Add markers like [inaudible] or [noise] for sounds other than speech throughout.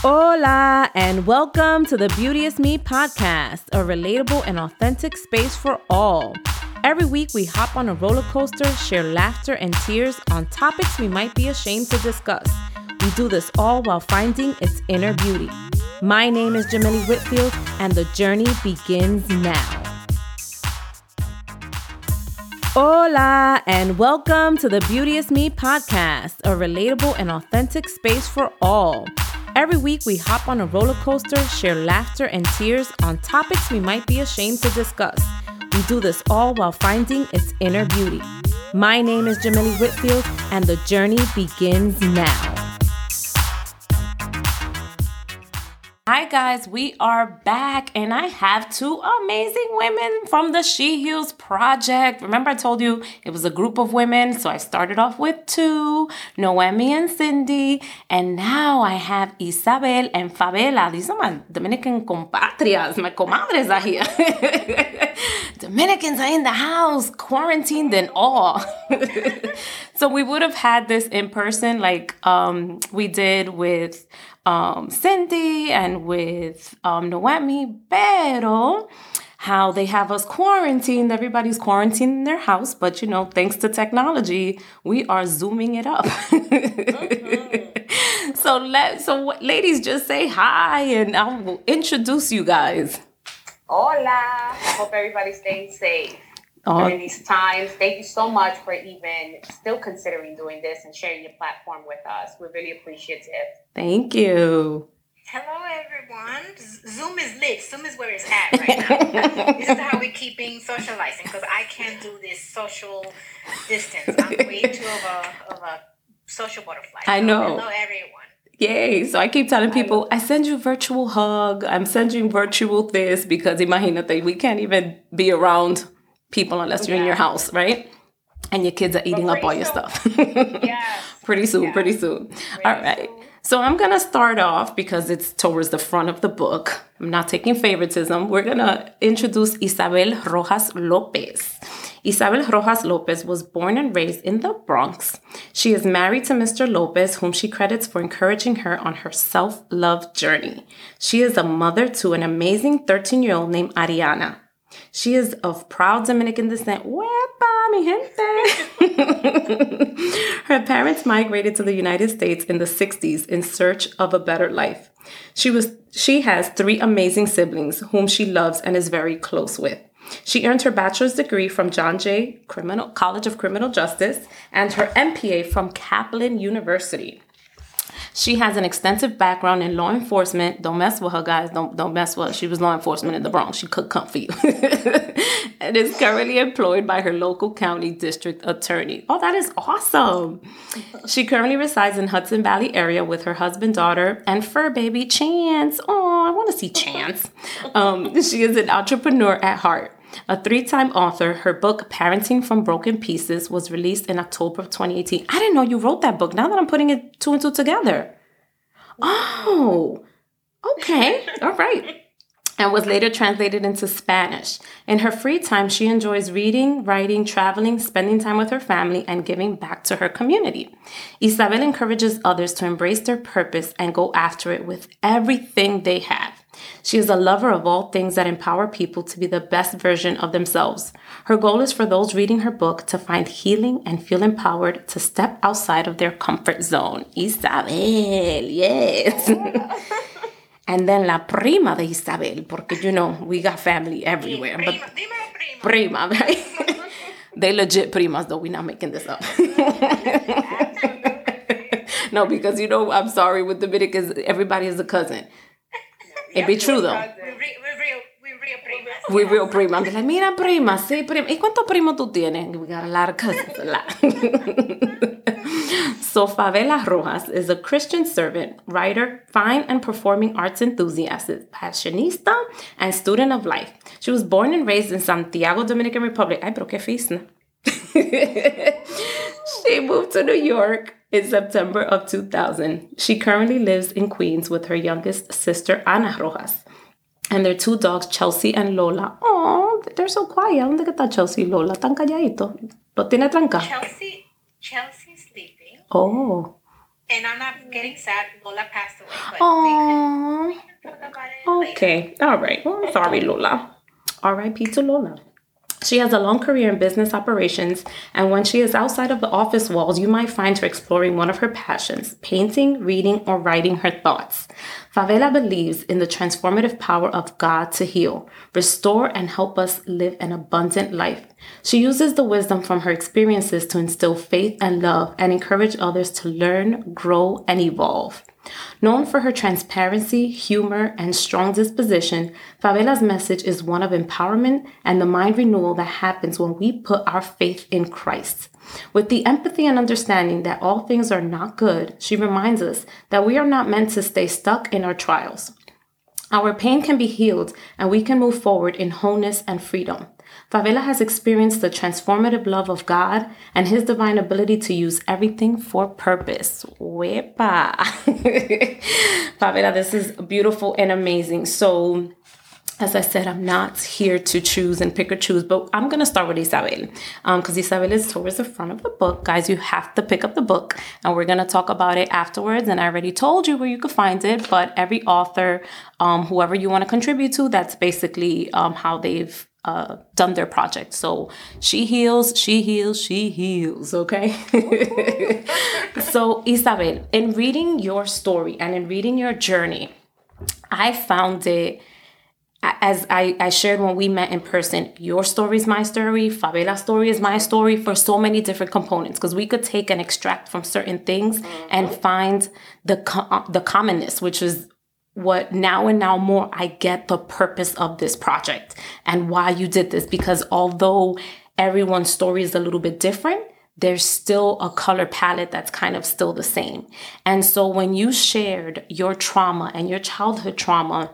Hola, and welcome to the Beauteous Me podcast, a relatable and authentic space for all. Every week, we hop on a roller coaster, share laughter and tears on topics we might be ashamed to discuss. We do this all while finding its inner beauty. My name is Jamily Whitfield, and the journey begins now. Hola, and welcome to the Beauteous Me podcast, a relatable and authentic space for all. Every week, we hop on a roller coaster, share laughter and tears on topics we might be ashamed to discuss. We do this all while finding its inner beauty. My name is Jamily Whitfield, and the journey begins now. Hi, guys, we are back, and I have two amazing women from the She Heals Project. Remember, I told you it was a group of women, so I started off with two Noemi and Cindy, and now I have Isabel and Fabela. These are my Dominican compatriots, my comadres are here. [laughs] Dominicans are in the house, quarantined and all. [laughs] so we would have had this in person, like um, we did with um, Cindy and with um, Noemi, pero how they have us quarantined. Everybody's quarantined in their house, but you know, thanks to technology, we are zooming it up. mm-hmm. [laughs] so let so ladies just say hi, and I will introduce you guys. Hola! Hope everybody's staying safe. During these times. Thank you so much for even still considering doing this and sharing your platform with us. We're really appreciative. Thank you. Hello, everyone. Zoom is lit. Zoom is where it's at right now. this is how we're keeping socializing because I can't do this social distance. I'm way too of a, of a social butterfly. I know. hello, everyone. Yay. So I keep telling people, I, I send you virtual hug. I'm sending virtual this because imagínate, we can't even be around people unless you're yeah. in your house, right? And your kids are eating up all soon. your stuff. [laughs] yes. Pretty soon, yeah. pretty soon. Pretty all right. Soon. So I'm going to start off because it's towards the front of the book. I'm not taking favoritism. We're going to introduce Isabel Rojas Lopez. Isabel Rojas Lopez was born and raised in the Bronx. She is married to Mr. Lopez, whom she credits for encouraging her on her self love journey. She is a mother to an amazing 13 year old named Ariana. She is of proud Dominican descent. [laughs] Her parents migrated to the United States in the 60s in search of a better life. She was she has three amazing siblings whom she loves and is very close with. She earned her bachelor's degree from John Jay Criminal College of Criminal Justice and her MPA from Kaplan University. She has an extensive background in law enforcement. Don't mess with her, guys. Don't don't mess with her. She was law enforcement in the Bronx. She could come for you. and is currently employed by her local county district attorney. Oh, that is awesome. She currently resides in Hudson Valley area with her husband, daughter, and fur baby Chance. Oh, I want to see Chance. Um, she is an entrepreneur at heart. A three time author, her book, Parenting from Broken Pieces, was released in October of 2018. I didn't know you wrote that book. Now that I'm putting it two and two together. Oh, okay. [laughs] All right. And was later translated into Spanish. In her free time, she enjoys reading, writing, traveling, spending time with her family, and giving back to her community. Isabel encourages others to embrace their purpose and go after it with everything they have. She is a lover of all things that empower people to be the best version of themselves. Her goal is for those reading her book to find healing and feel empowered to step outside of their comfort zone. Isabel, yes. Oh [laughs] and then la prima de Isabel, porque you know, we got family everywhere. Prima, but prima. prima, right? [laughs] they legit primas, though. We're not making this up. [laughs] no, because you know, I'm sorry, with Dominicans, everybody is a cousin. It be true though. We're real, we're real primas. We real prima. I'm like, mira prima, sí prima. ¿Y cuántos primos tú tienes? We got a lot of cousins, a lot. [laughs] so Fabela Rojas is a Christian servant, writer, fine and performing arts enthusiast, passionista, and student of life. She was born and raised in Santiago, Dominican Republic. Ay, pero qué fisna. [laughs] she moved to New York in September of 2000. She currently lives in Queens with her youngest sister, Ana Rojas, and their two dogs, Chelsea and Lola. Oh, they're so quiet. ¿Dónde está Chelsea y Lola? Tan calladito. ¿Lo tiene tranca? Chelsea, Chelsea's sleeping. Oh. And Ana getting sad. Lola passed away. But Aww. Okay. All right. Well, I'm sorry, Lola. R.I.P. to Lola. She has a long career in business operations, and when she is outside of the office walls, you might find her exploring one of her passions painting, reading, or writing her thoughts. Fabela believes in the transformative power of God to heal, restore, and help us live an abundant life. She uses the wisdom from her experiences to instill faith and love and encourage others to learn, grow, and evolve. Known for her transparency, humor, and strong disposition, Fabela's message is one of empowerment and the mind renewal that happens when we put our faith in Christ. With the empathy and understanding that all things are not good, she reminds us that we are not meant to stay stuck in our trials. Our pain can be healed and we can move forward in wholeness and freedom. Fabela has experienced the transformative love of God and his divine ability to use everything for purpose. Wepa. [laughs] Fabela, this is beautiful and amazing. So, as I said, I'm not here to choose and pick or choose, but I'm going to start with Isabel because um, Isabel is towards the front of the book. Guys, you have to pick up the book and we're going to talk about it afterwards. And I already told you where you could find it, but every author, um, whoever you want to contribute to, that's basically um, how they've uh, done their project. So she heals, she heals, she heals, okay? [laughs] so, Isabel, in reading your story and in reading your journey, I found it as I, I shared when we met in person, your story is my story, Fabela's story is my story for so many different components because we could take and extract from certain things and find the the commonness, which is what now and now more I get the purpose of this project and why you did this because although everyone's story is a little bit different, there's still a color palette that's kind of still the same. And so when you shared your trauma and your childhood trauma,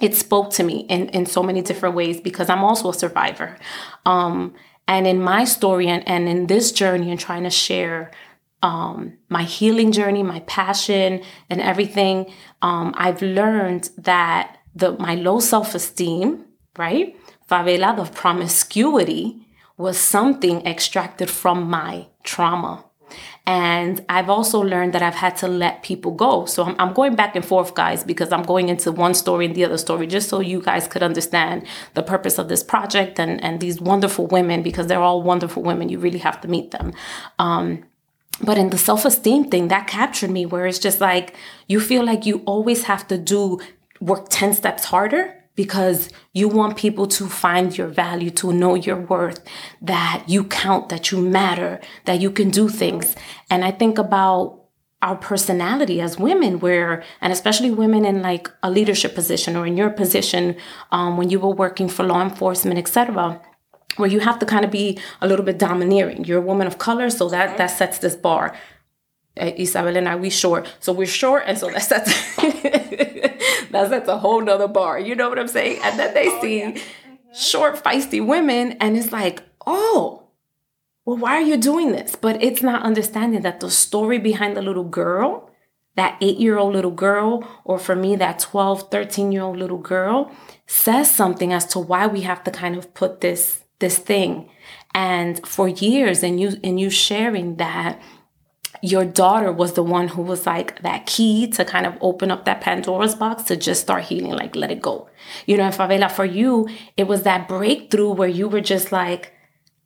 it spoke to me in, in so many different ways because I'm also a survivor. Um, and in my story and, and in this journey and trying to share um, my healing journey, my passion, and everything, um, I've learned that the my low self esteem, right, Fabela, the promiscuity, was something extracted from my trauma. And I've also learned that I've had to let people go. So I'm, I'm, going back and forth, guys, because I'm going into one story and the other story, just so you guys could understand the purpose of this project and, and these wonderful women, because they're all wonderful women. You really have to meet them. Um, but in the self esteem thing, that captured me where it's just like you feel like you always have to do work 10 steps harder because you want people to find your value, to know your worth, that you count, that you matter, that you can do things. And I think about our personality as women where and especially women in like a leadership position or in your position um, when you were working for law enforcement etc where you have to kind of be a little bit domineering. You're a woman of color, so that that sets this bar. Uh, Isabel and I, we short, so we're short, and so that sets [laughs] that sets a whole nother bar. You know what I'm saying? And then they oh, see yeah. mm-hmm. short, feisty women, and it's like, oh, well, why are you doing this? But it's not understanding that the story behind the little girl, that eight year old little girl, or for me, that 12, 13 year old little girl, says something as to why we have to kind of put this this thing. And for years, and you and you sharing that your daughter was the one who was like that key to kind of open up that Pandora's box to just start healing, like let it go. You know, and Fabela, for you, it was that breakthrough where you were just like,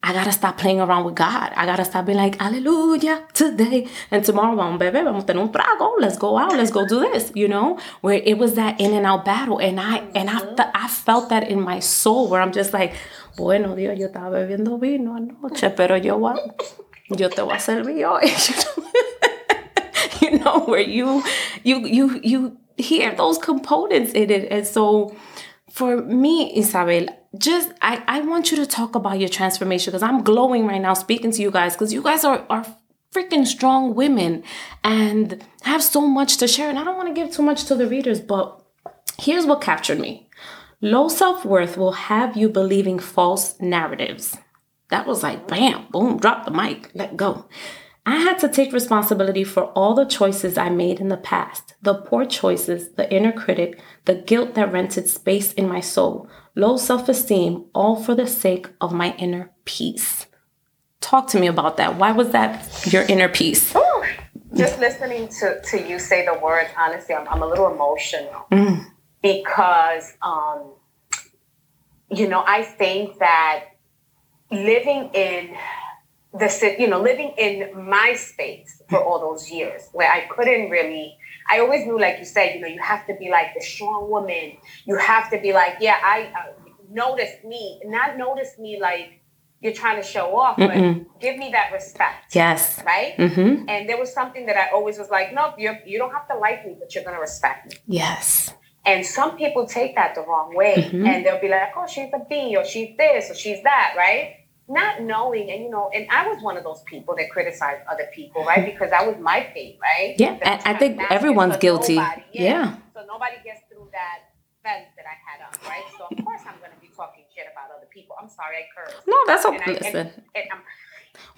I gotta stop playing around with God. I gotta stop being like, Hallelujah, today. And tomorrow, vamos, bebé, vamos tener un trago. Let's go out. Let's go do this, you know? Where it was that in and out battle. And I and I, mm-hmm. I felt that in my soul where I'm just like, bueno, Dios, yo estaba bebiendo vino anoche, pero yo, yo te voy a servir hoy. [laughs] you know, where you, you, you, you hear those components in it. And so for me, Isabel, just I, I want you to talk about your transformation because I'm glowing right now speaking to you guys because you guys are, are freaking strong women and have so much to share. And I don't want to give too much to the readers, but here's what captured me. Low self worth will have you believing false narratives. That was like, bam, boom, drop the mic, let go. I had to take responsibility for all the choices I made in the past the poor choices, the inner critic, the guilt that rented space in my soul, low self esteem, all for the sake of my inner peace. Talk to me about that. Why was that your inner peace? just listening to, to you say the words, honestly, I'm, I'm a little emotional mm. Because, um, you know, I think that living in the, you know, living in my space for all those years where I couldn't really, I always knew, like you said, you know, you have to be like the strong woman. You have to be like, yeah, I uh, notice me, not notice me like, you're trying to show off, but Mm-mm. give me that respect. Yes. Right? Mm-hmm. And there was something that I always was like, nope, you you don't have to like me, but you're going to respect me. Yes. And some people take that the wrong way. Mm-hmm. And they'll be like, oh, she's a B, or she's this, or she's that, right? Not knowing, and you know, and I was one of those people that criticized other people, right? Mm-hmm. Because that was my pain, right? Yeah, I, I think everyone's guilty. yeah. yeah. So nobody gets through that fence that I had up, right? So of [laughs] course I'm going to be talking shit about other people. I'm sorry, I curse. No, that's okay. Listen. And, and, and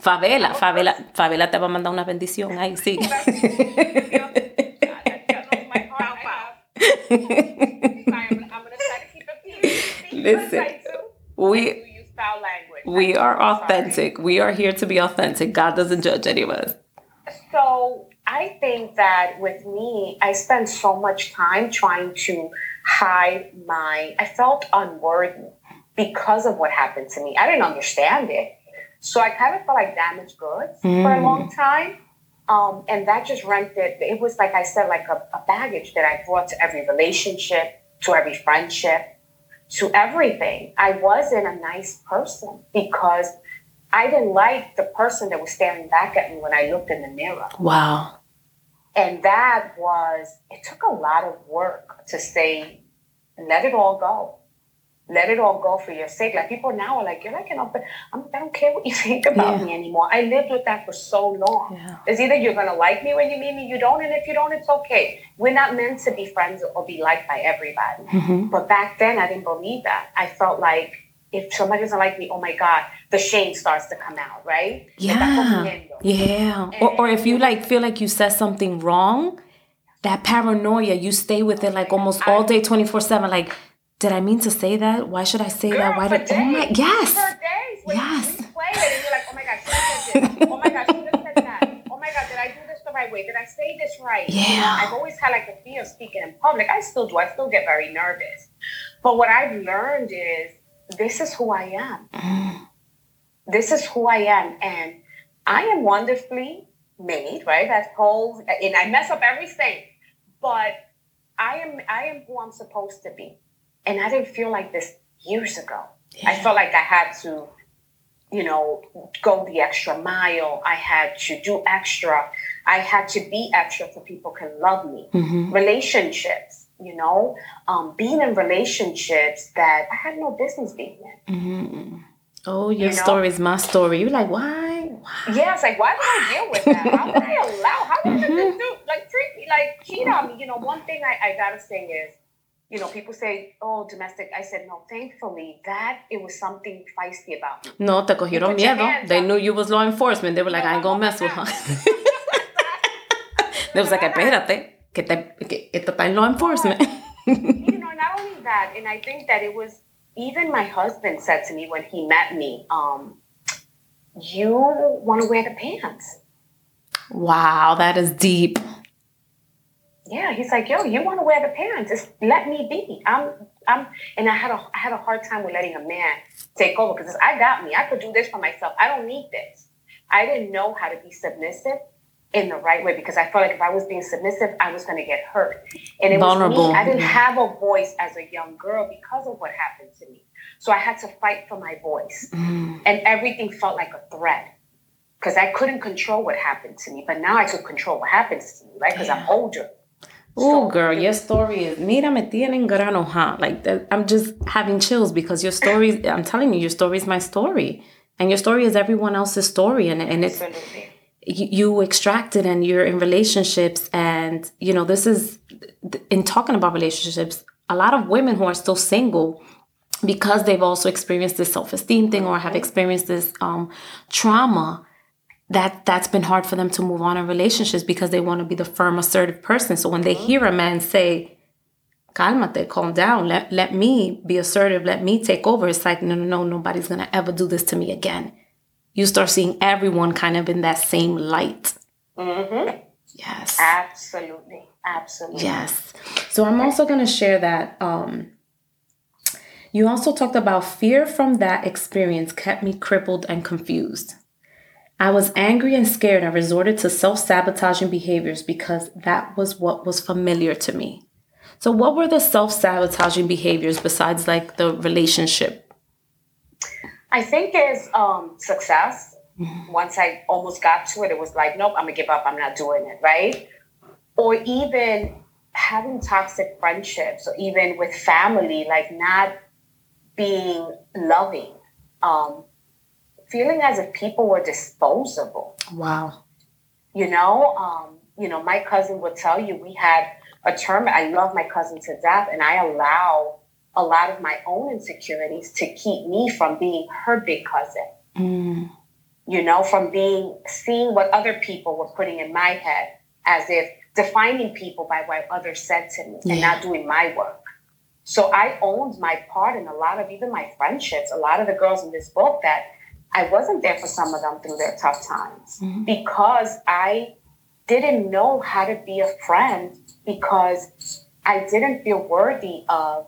Fabela, Fabela, Fabela te va a mandar una bendición. Ay, sí. [laughs] [laughs] Listen, we we are authentic. We are here to be authentic. God doesn't judge any of us. So I think that with me, I spent so much time trying to hide my. I felt unworthy because of what happened to me. I didn't understand it. So I kind of felt like damaged goods mm. for a long mm. time. Um, and that just rented, it was like I said, like a, a baggage that I brought to every relationship, to every friendship, to everything. I wasn't a nice person because I didn't like the person that was staring back at me when I looked in the mirror. Wow. And that was, it took a lot of work to say, let it all go let it all go for your sake. Like people now are like, you're like an open. I'm, I don't care what you [laughs] think about yeah. me anymore. I lived with that for so long. Yeah. It's either you're gonna like me when you meet me, you don't, and if you don't, it's okay. We're not meant to be friends or be liked by everybody. Mm-hmm. But back then, I didn't believe that. I felt like if somebody doesn't like me, oh my god, the shame starts to come out, right? Yeah, yeah. Or, or if you like feel like you said something wrong. That paranoia, you stay with it like almost all day, 24 7. Like, did I mean to say that? Why should I say Girl, that? Why did? Days, oh my yes. For days, when yes. You play it and you're like, oh my she said this. Oh my she just said that. Oh my god, did I do this the right way? Did I say this right? Yeah. You know, I've always had like the fear of speaking in public. I still do. I still get very nervous. But what I've learned is this is who I am. Mm. This is who I am, and I am wonderfully made. Right? That's whole. And I mess up every thing, but I am. I am who I'm supposed to be and I didn't feel like this years ago. Yeah. I felt like I had to, you know, go the extra mile. I had to do extra. I had to be extra so people can love me. Mm-hmm. Relationships, you know, um, being in relationships that I had no business being in. Mm-hmm. Oh, your you know? story is my story. You're like, why? why? Yeah, it's like, why did I deal with that? How did I [laughs] allow? How did mm-hmm. this dude like treat me, like cheat on me? You know, one thing I, I gotta say is you know, people say, oh, domestic. I said, no, thankfully, that it was something feisty about me. No, te cogieron miedo. They knew you was law enforcement. They were like, no, I ain't gonna mess with her. they was like, espérate, que, te, que esto está en law enforcement. [laughs] you know, not only that, and I think that it was, even my husband said to me when he met me, um, you want to wear the pants. Wow, that is deep yeah, he's like, yo, you want to wear the pants? Just let me be. I'm, I'm, and I had a, I had a hard time with letting a man take over because I got me. I could do this for myself. I don't need this. I didn't know how to be submissive in the right way because I felt like if I was being submissive, I was going to get hurt. And it Vulnerable. was me. I didn't have a voice as a young girl because of what happened to me. So I had to fight for my voice, mm. and everything felt like a threat because I couldn't control what happened to me. But now I could control what happens to me, right? Because yeah. I'm older. Oh, girl, your story is. Mira, me tienen grano, huh? Like, I'm just having chills because your story, [laughs] I'm telling you, your story is my story. And your story is everyone else's story. And, and it's. You, extract it and you're in relationships. And, you know, this is. In talking about relationships, a lot of women who are still single because they've also experienced this self-esteem thing or have mm-hmm. experienced this um, trauma that that's been hard for them to move on in relationships because they want to be the firm assertive person so when they mm-hmm. hear a man say calmate calm down let, let me be assertive let me take over it's like no no no nobody's gonna ever do this to me again you start seeing everyone kind of in that same light mm-hmm. Yes. Absolutely. Absolutely. Yes. So I'm also going to share that um you also talked about fear from that experience kept me crippled and confused. I was angry and scared and resorted to self-sabotaging behaviors because that was what was familiar to me. So what were the self-sabotaging behaviors besides like the relationship? I think is um success. Once I almost got to it, it was like, nope, I'm gonna give up. I'm not doing it, right? Or even having toxic friendships, or even with family, like not being loving, um, feeling as if people were disposable. Wow. You know, um, you know, my cousin would tell you we had a term. I love my cousin to death, and I allow a lot of my own insecurities to keep me from being her big cousin. Mm. You know, from being seeing what other people were putting in my head as if defining people by what others said to me and not doing my work. So I owned my part in a lot of even my friendships. A lot of the girls in this book that I wasn't there for some of them through their tough times Mhm. because I didn't know how to be a friend because I didn't feel worthy of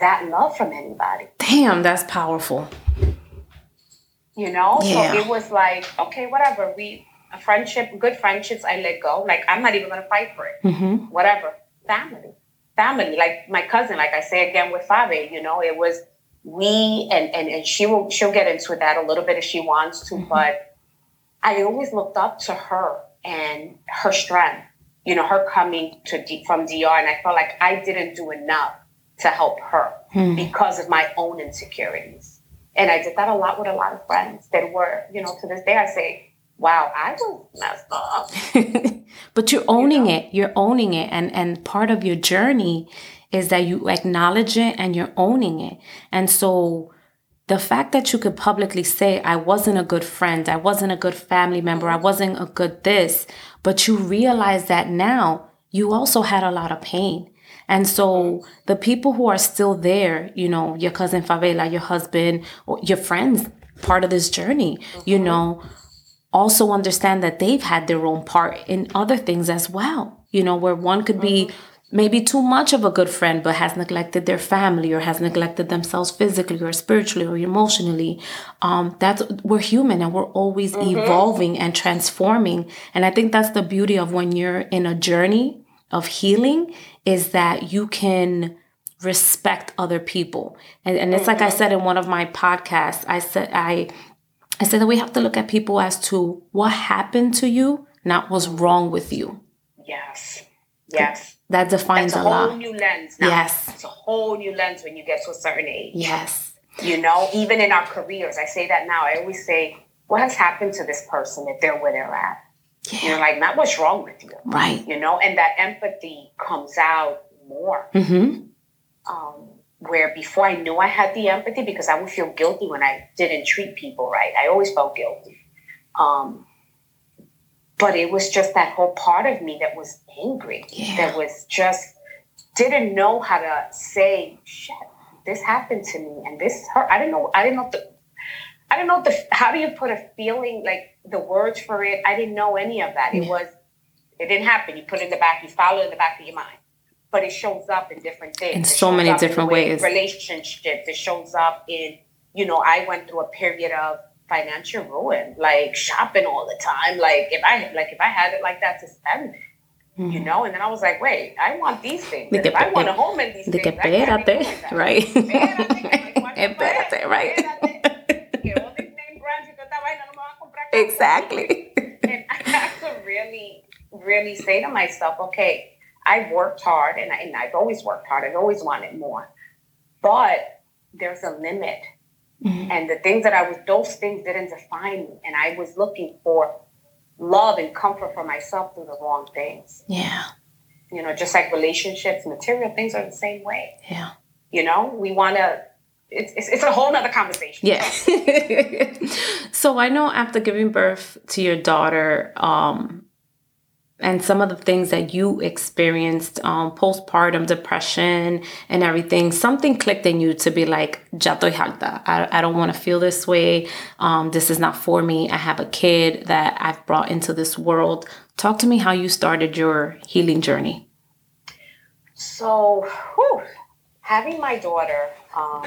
that love from anybody. Damn, that's powerful. You know? Yeah. So it was like, okay, whatever. We a friendship, good friendships, I let go. Like I'm not even gonna fight for it. Mm-hmm. Whatever. Family. Family. Like my cousin, like I say again with Fabe, you know, it was we and and, and she will she'll get into that a little bit if she wants to, Mhm. but I always looked up to her and her strength. You know, her coming to D, from DR, and I felt like I didn't do enough to help her Hmm. because of my own insecurities. And I did that a lot with a lot of friends that were, you know, to this day I say, wow, I was messed up. [laughs] but you're owning know? it. You're owning it. And and part of your journey is that you acknowledge it and you're owning it. And so the fact that you could publicly say, I wasn't a good friend, I wasn't a good family member, I wasn't a good this, but you realize that now you also had a lot of pain. And so the people who are still there, you know, your cousin Fabela, your husband, or your friends, part of this journey, you know, also understand that they've had their own part in other things as well. You know, where one could be uh-huh. Maybe too much of a good friend, but has neglected their family or has neglected themselves physically or spiritually or emotionally. Um, that's we're human and we're always evolving and transforming. And I think that's the beauty of when you're in a journey of healing is that you can respect other people. And, and it's like I said in one of my podcasts, I said I I said that we have to look at people as to what happened to you, not what's wrong with you. Yes. Yes. That defines That's a a whole lot. new lens now. Yes. It's a whole new lens when you get to a certain age. Yes. You know, even in our careers, I say that now. I always say, what has happened to this person if they're where they're at? You're Yeah. like, not what's wrong with you. Right. You know, and that empathy comes out more. Mm-hmm. um, where before I knew I had the empathy because I would feel guilty when I didn't treat people right. I always felt guilty. Um, but it was just that whole part of me that was angry, Yeah. that was just didn't know how to say, shit, this happened to me and this hurt. I didn't know, I didn't know the, I didn't know the, how do you put a feeling, like the words for it? I didn't know any of that. It was, it didn't happen. You put it in the back, you follow it in the back of your mind but it shows up in different things. In It so many up in different ways. Relationships. It shows up in, you know, I went through a period of financial ruin, like shopping all the time. Like if I like if I had it like that to spend, Mm-hmm. you know, and then I was like, wait, I want these things. And if I want a home in these que things, I can't be espérate, doing [laughs] right? Espérate, que Espérate, right? Espérate, que all these name brands y toda esta vaina no me van a comprar. Exactly. and I have to really, really say to myself, okay, I've worked hard and, I, and I've always worked hard. I've always wanted more. But there's a limit. Mhm. And the things that I was, those things didn't define me. And I was looking for love and comfort for myself through the wrong things. Yeah. You know, just like relationships, material things are the same way. Yeah. You know, we want to, it's, it's, it's a whole nother conversation. Yeah. [laughs] so I know after giving birth to your daughter, um, and some of the things that you experienced um, postpartum depression and everything something clicked in you to be like ya estoy harta. I, I don't want to feel this way. Um, this is not for me. I have a kid that i've brought into this world. Talk to me how you started your healing journey. So whew, having my daughter um,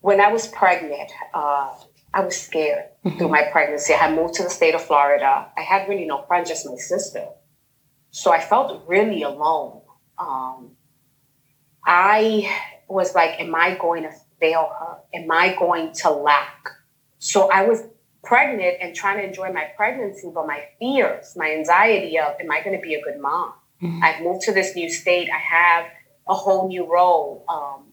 when i was pregnant uh, I was scared mm-hmm. through my pregnancy. I had moved to the state of Florida. I had really no friends, just my sister. So I felt really alone. Um, I was like, Am I going to fail her? Am I going to lack? So I was pregnant and trying to enjoy my pregnancy, but my fears, my anxiety of, Am I going to be a good mom? Mm-hmm. I've moved to this new state. I have a whole new role. Um,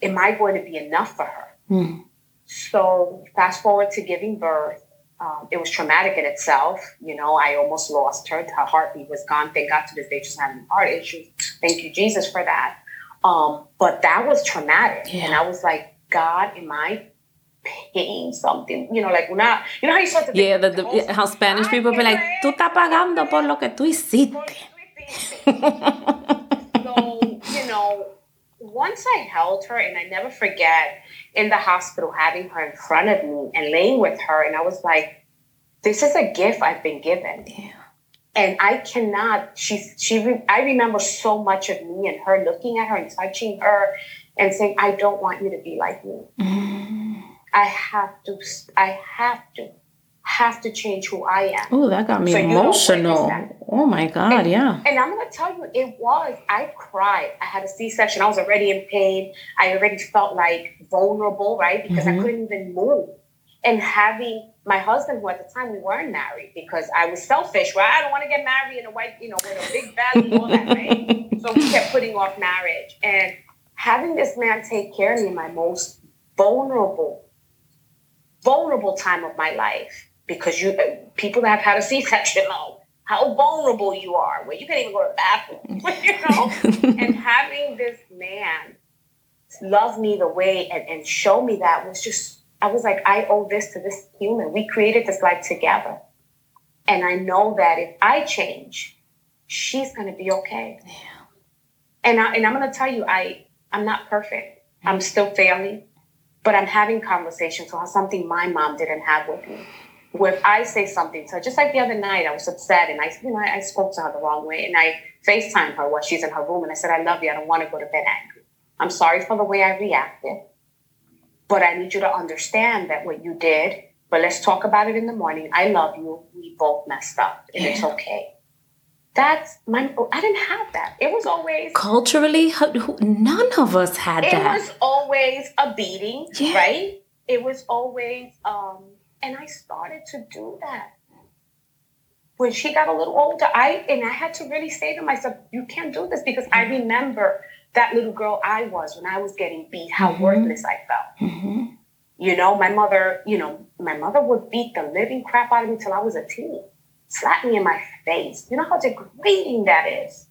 am I going to be enough for her? Mm-hmm. So fast forward to giving birth. Um, it was traumatic in itself. You know, I almost lost her. Her heartbeat was gone. Thank God to this day she's having heart issues. Thank you, Jesus, for that. Um, but that was traumatic. Yeah. And I was like, God, am I paying something? You know, like una, you know how you start to Yeah, the, the, how Spanish people be like, tú estás pagando por lo que tú hiciste. [laughs] so, once I held her, and I never forget in the hospital having her in front of me and laying with her, and I was like, "This is a gift I've been given." Yeah. And I cannot. She she. I remember so much of me and her looking at her and touching her, and saying, "I don't want you to be like me. Mm. I have to. I have to." Have to change who I am. Oh, that got me so emotional. Oh my God, and, yeah. And I'm gonna tell you, it was. I cried. I had a C-section. I was already in pain. I already felt like vulnerable, right? Because mm-hmm. I couldn't even move. And having my husband, who at the time we weren't married, because I was selfish, right? I don't want to get married in a white, you know, with a big belly, all that, right? [laughs] so we kept putting off marriage. And having this man take care of me in my most vulnerable, vulnerable time of my life because you people that have had a C-section know how vulnerable you are, where you can't even go to the bathroom, [laughs] you know. [laughs] and having this man love me the way and, and show me that was just I was like, I owe this to this human. We created this life together. And I know that if I change, she's gonna be okay. Yeah. And I and I'm gonna tell you, I I'm not perfect. I'm mm-hmm. still failing, but I'm having conversations about something my mom didn't have with me where if I say something to her, just like the other night, I was upset and I, you know, I, I spoke to her the wrong way and I FaceTime her while she's in her room and I said, I love you. I don't want to go to bed angry. I'm sorry for the way I reacted, but I need you to understand that what you did, but let's talk about it in the morning. I love you. We both messed up and yeah. it's okay. That's my, I didn't have that. It was always culturally, none of us had it that. It was always a beating, yeah. right? It was always, um, and I started to do that. When she got a little older, I and I had to really say to myself, you can't do this because I remember that little girl I was when I was getting beat, how mm-hmm. worthless I felt. Mm-hmm. You know, my mother, you know, my mother would beat the living crap out of me till I was a teen, slap me in my face. You know how degrading that is.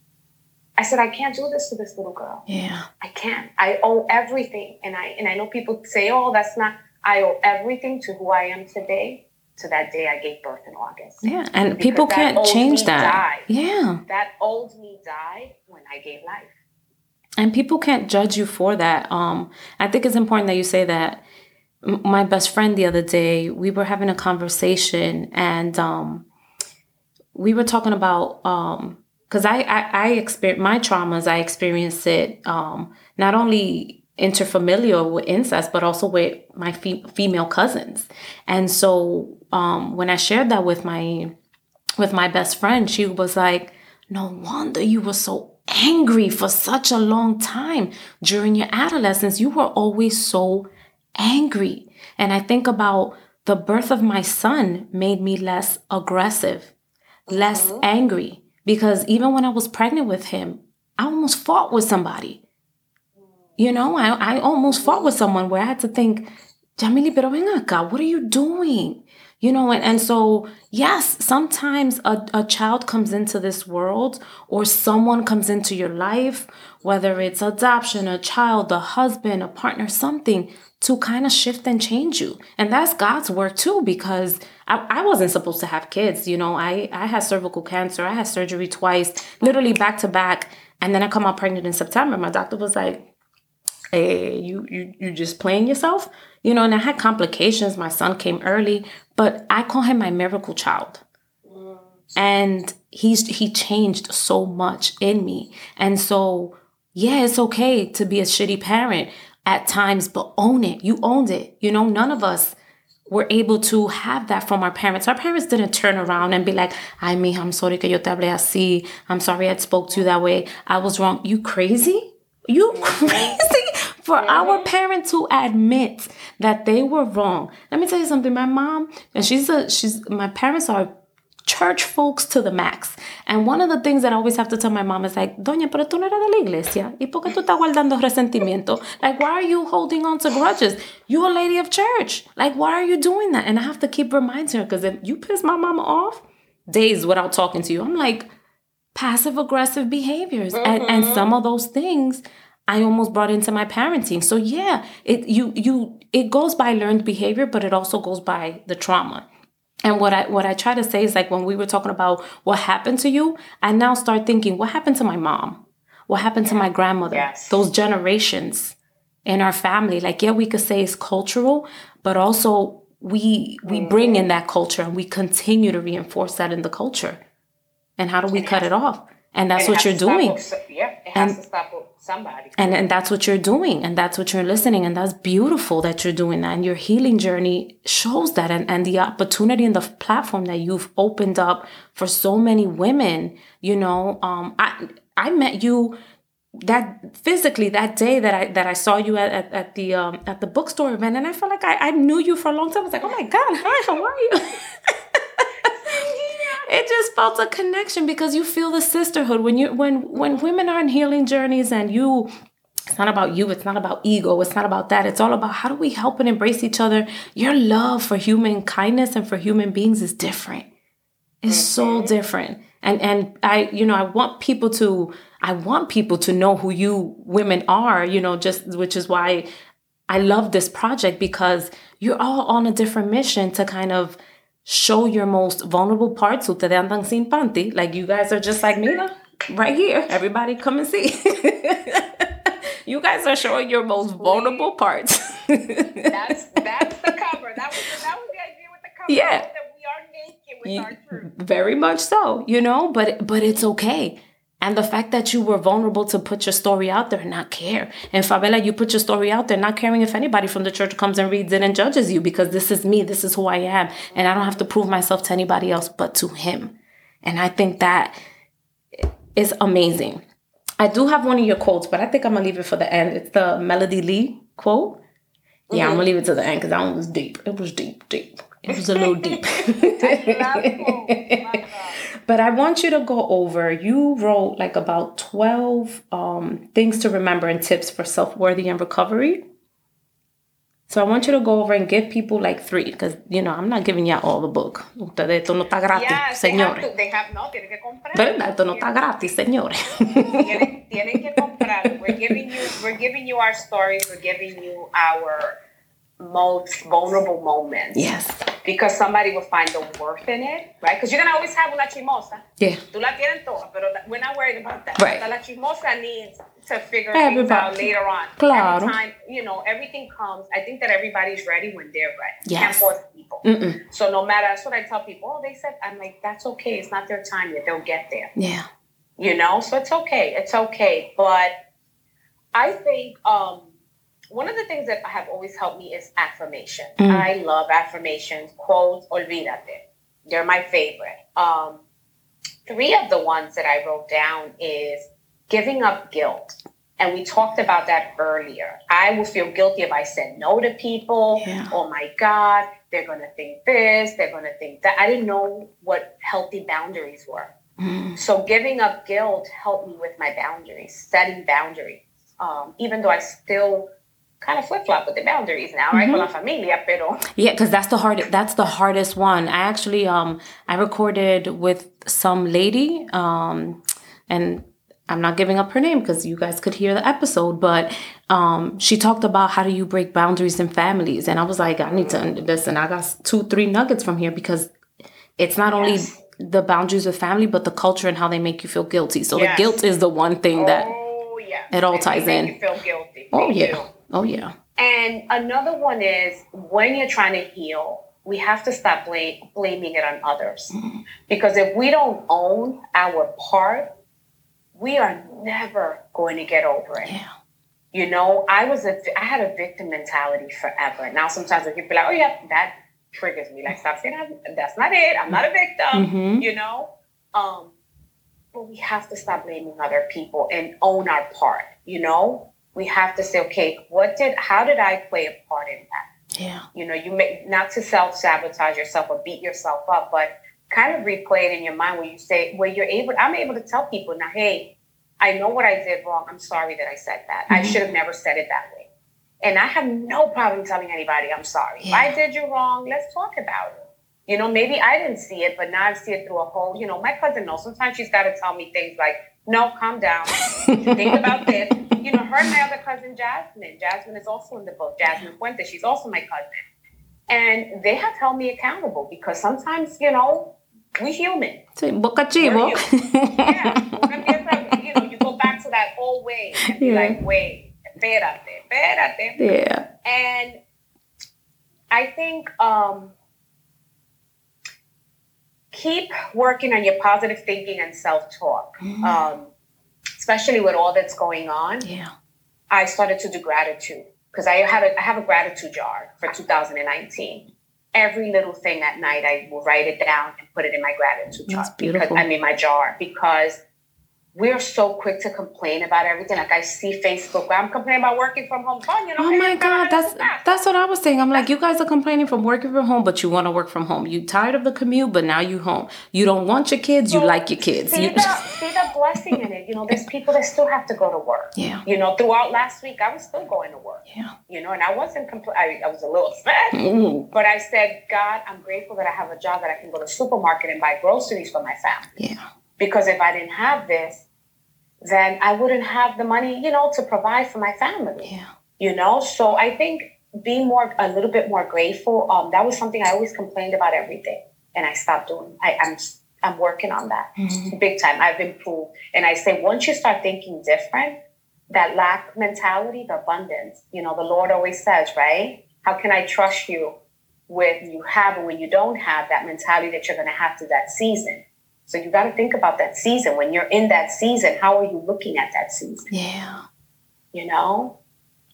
I said, I can't do this to this little girl. Yeah. I can't. I owe everything. And I and I know people say, oh, that's not I owe everything to who I am today to that day I gave birth in August. Yeah, and because people can't change that. Died. Yeah. That old me died when I gave life. And people can't judge you for that. Um, I think it's important that you say that. My best friend the other day, we were having a conversation and um, we were talking about um, because I, I I experience my traumas. I experienced it um, not only interfamilial with incest, but also with my fe- female cousins. And so um, when I shared that with my with my best friend, she was like, "No wonder you were so angry for such a long time during your adolescence. You were always so angry." And I think about the birth of my son made me less aggressive, less mm-hmm. angry because even when I was pregnant with him, I almost fought with somebody you know, I, I almost fought with someone where I had to think, Jamili, pero ven acá, what are you doing? You know, and, and so, yes, sometimes a, a child comes into this world or someone comes into your life, whether it's adoption, a child, a husband, a partner, something to kind of shift and change you. And that's God's work too, because I, I wasn't supposed to have kids. You know, I, I had cervical cancer. I had surgery twice, literally back to back. And then I come out pregnant in September. My doctor was like, hey, you, you, you just playing yourself? You know, and I had complications. My son came early, but I call him my miracle child. And he's he changed so much in me. And so, yeah, it's okay to be a shitty parent at times, but own it. You owned it. You know, none of us were able to have that from our parents. Our parents didn't turn around and be like, ay, mija, I'm sorry que yo te hablé así. I'm sorry I spoke to you that way. I was wrong. You crazy? You [laughs] crazy for our parent to admit that they were wrong. Let me tell you something. My mom, and she's a, she's, my parents are church folks to the max. And one of the things that I always have to tell my mom is like, Doña, pero tú no eres de la iglesia. ¿Y por qué tú estás guardando [laughs] resentimiento? Like, why are you holding on to grudges? You a lady of church. Like, why are you doing that? And I have to keep reminding her because if you piss my mama off, days without talking to you, I'm like, passive aggressive behaviors. Mm-hmm. And, and some of those things I almost brought into my parenting. So yeah, it you you it goes by learned behavior, but it also goes by the trauma. And what I what I try to say is like when we were talking about what happened to you, I now start thinking what happened to my mom, what happened to my grandmother, yes. those generations in our family. Like yeah, we could say it's cultural, but also we we mm-hmm. bring in that culture and we continue to reinforce that in the culture. And how do we cut it off? And that's what you're doing. yeah, it has and, to stop somebody. And and that's what you're doing, and that's what you're listening, and that's beautiful that you're doing that. And your healing journey shows that, and and the opportunity and the platform that you've opened up for so many women. You know, um, I I met you that physically that day that I that I saw you at, at, at the um at the bookstore event and I felt like I, I knew you for a long time. I was like, oh my God, hi, how are you? [laughs] it just felt a connection because you feel the sisterhood. When you when when women are in healing journeys and you it's not about you it's not about ego it's not about that. It's all about how do we help and embrace each other. Your love for human kindness and for human beings is different. It's so mm-hmm. different. And and i you know i want people to i want people to know who you women are you know just which is why i love this project because you're all on a different mission to kind of show your most vulnerable parts. Ustedes andan sin panty. Like you guys are just like Mina, right here. Everybody come and see. [laughs] you guys are showing your most vulnerable parts. that's that's the cover. That was that was the idea with the cover. Yeah. That we are naked with our truth. Very much so, you know, but but it's okay. And the fact that you were vulnerable to put your story out there and not care. And Fabela, you put your story out there, not caring if anybody from the church comes and reads it and judges you because this is me, this is who I am. And I don't have to prove myself to anybody else but to him. And I think that is amazing. I do have one of your quotes, but I think I'm gonna leave it for the end. It's the Melody Lee quote. Yeah, mm-hmm. I'm gonna leave it to the end because that one was deep. It was deep, deep. It was a little deep. [laughs] [laughs] but I want you to go over. You wrote like about 12 um, things to remember and tips for self worthy and recovery. So I want you to go over and give people like three, because you know I'm not giving you all the book. Ustedes esto no está gratis, yes, señores. They have to, they have, no, tienen que comprar. ¿Verdad? Esto no está gratis, señores. tienen, tienen que comprar. We're giving you, we're giving you our stories. We're giving you our most vulnerable moments. Yes. Because somebody will find the worth in it, right? Because you're gonna always have una chismosa. Yeah. Tú la tienes toda, pero we're not worried about that. Right. La chismosa needs to figure everybody. things out later on. Claro. Every time, you know, everything comes. I think that everybody's ready when they're ready. Yes. Can't force people. Mm-mm. So no matter, that's what I tell people. Oh, they said, I'm like, that's okay. It's not their time yet. They'll get there. Yeah. You know, so it's okay. It's okay. But I think um one of the things that have always helped me is affirmation. Mm. I love affirmations, quotes, olvídate. They're my favorite. Um, three of the ones that I wrote down is giving up guilt. And we talked about that earlier. I will feel guilty if I said no to people. Yeah. Oh my God, they're going to think this, they're going to think that. I didn't know what healthy boundaries were. Mm. So giving up guilt helped me with my boundaries, setting boundaries. Um, even though I still kind of flip flop with the boundaries now, right? Mm-hmm. Con la familia, pero yeah, because that's the hard that's the hardest one. I actually um I recorded with some lady um and I'm not giving up her name because you guys could hear the episode, but um, she talked about how do you break boundaries in families. And I was like, I need to listen, I got two, three nuggets from here because it's not yes. only the boundaries of family, but the culture and how they make you feel guilty. So yes. the guilt is the one thing that oh, yes. it all ties in. Feel guilty. Oh, yeah. Do. Oh, yeah. And another one is when you're trying to heal, we have to stop blame, blaming it on others. Mm-hmm. Because if we don't own our part, we are never going to get over it. Yeah. You know, I was a, I had a victim mentality forever. Now sometimes when people be like, oh yeah, that triggers me. Like, stop saying that. That's not it. I'm not a victim. Mm-hmm. You know. Um, but we have to stop blaming other people and own our part. You know, we have to say, okay, what did, how did I play a part in that? Yeah. You know, you may not to self sabotage yourself or beat yourself up, but kind of replay it in your mind where you say, where you're able, I'm able to tell people now, hey, I know what I did wrong. I'm sorry that I said that. Mm-hmm. I should have never said it that way. And I have no problem telling anybody I'm sorry. Yeah. If I did you wrong, let's talk about it. You know, maybe I didn't see it, but now I see it through a whole, you know, my cousin knows. Sometimes she's got to tell me things like, no, calm down. Think about [laughs] this. You know, her and my other cousin, Jasmine. Jasmine is also in the book. Jasmine Fuentes, she's also my cousin. And they have held me accountable because sometimes, you know, we human. Sí, boca chivo. [laughs] yeah. You know, you go back to that old way and be yeah. like, wait, espérate, espérate. Yeah. And I think um, keep working on your positive thinking and self talk, mm-hmm. um, especially with all that's going on. Yeah. I started to do gratitude because I had a, I have a gratitude jar for 2019 every little thing at night, I will write it down and put it in my gratitude jar. Because I mean my jar because we're so quick to complain about everything. Like I see Facebook where I'm complaining about working from home. Fun, you know. Oh my God, that's that's what I was saying. I'm like, you guys are complaining from working from home, but you want to work from home. You tired of the commute, but now you home. You don't want your kids. So you like your kids. See, you... the, [laughs] see the blessing in it. You know, there's people that still have to go to work. Yeah. You know, throughout last week, I was still going to work. Yeah. You know, and I wasn't complaining. I, was a little sad, mm-hmm. but I said, God, I'm grateful that I have a job that I can go to the supermarket and buy groceries for my family. Yeah. Because if I didn't have this then I wouldn't have the money, you know, to provide for my family. Yeah. You know, so I think being more a little bit more grateful. Um, that was something I always complained about everything, and I stopped doing. I, am I'm, I'm working on that mm-hmm. big time. I've improved, and I say once you start thinking different, that lack mentality, the abundance. You know, the Lord always says, right? How can I trust you when you have and when you don't have that mentality that you're going to have to that season? So you got to think about that season. When you're in that season, how are you looking at that season? Yeah. You know?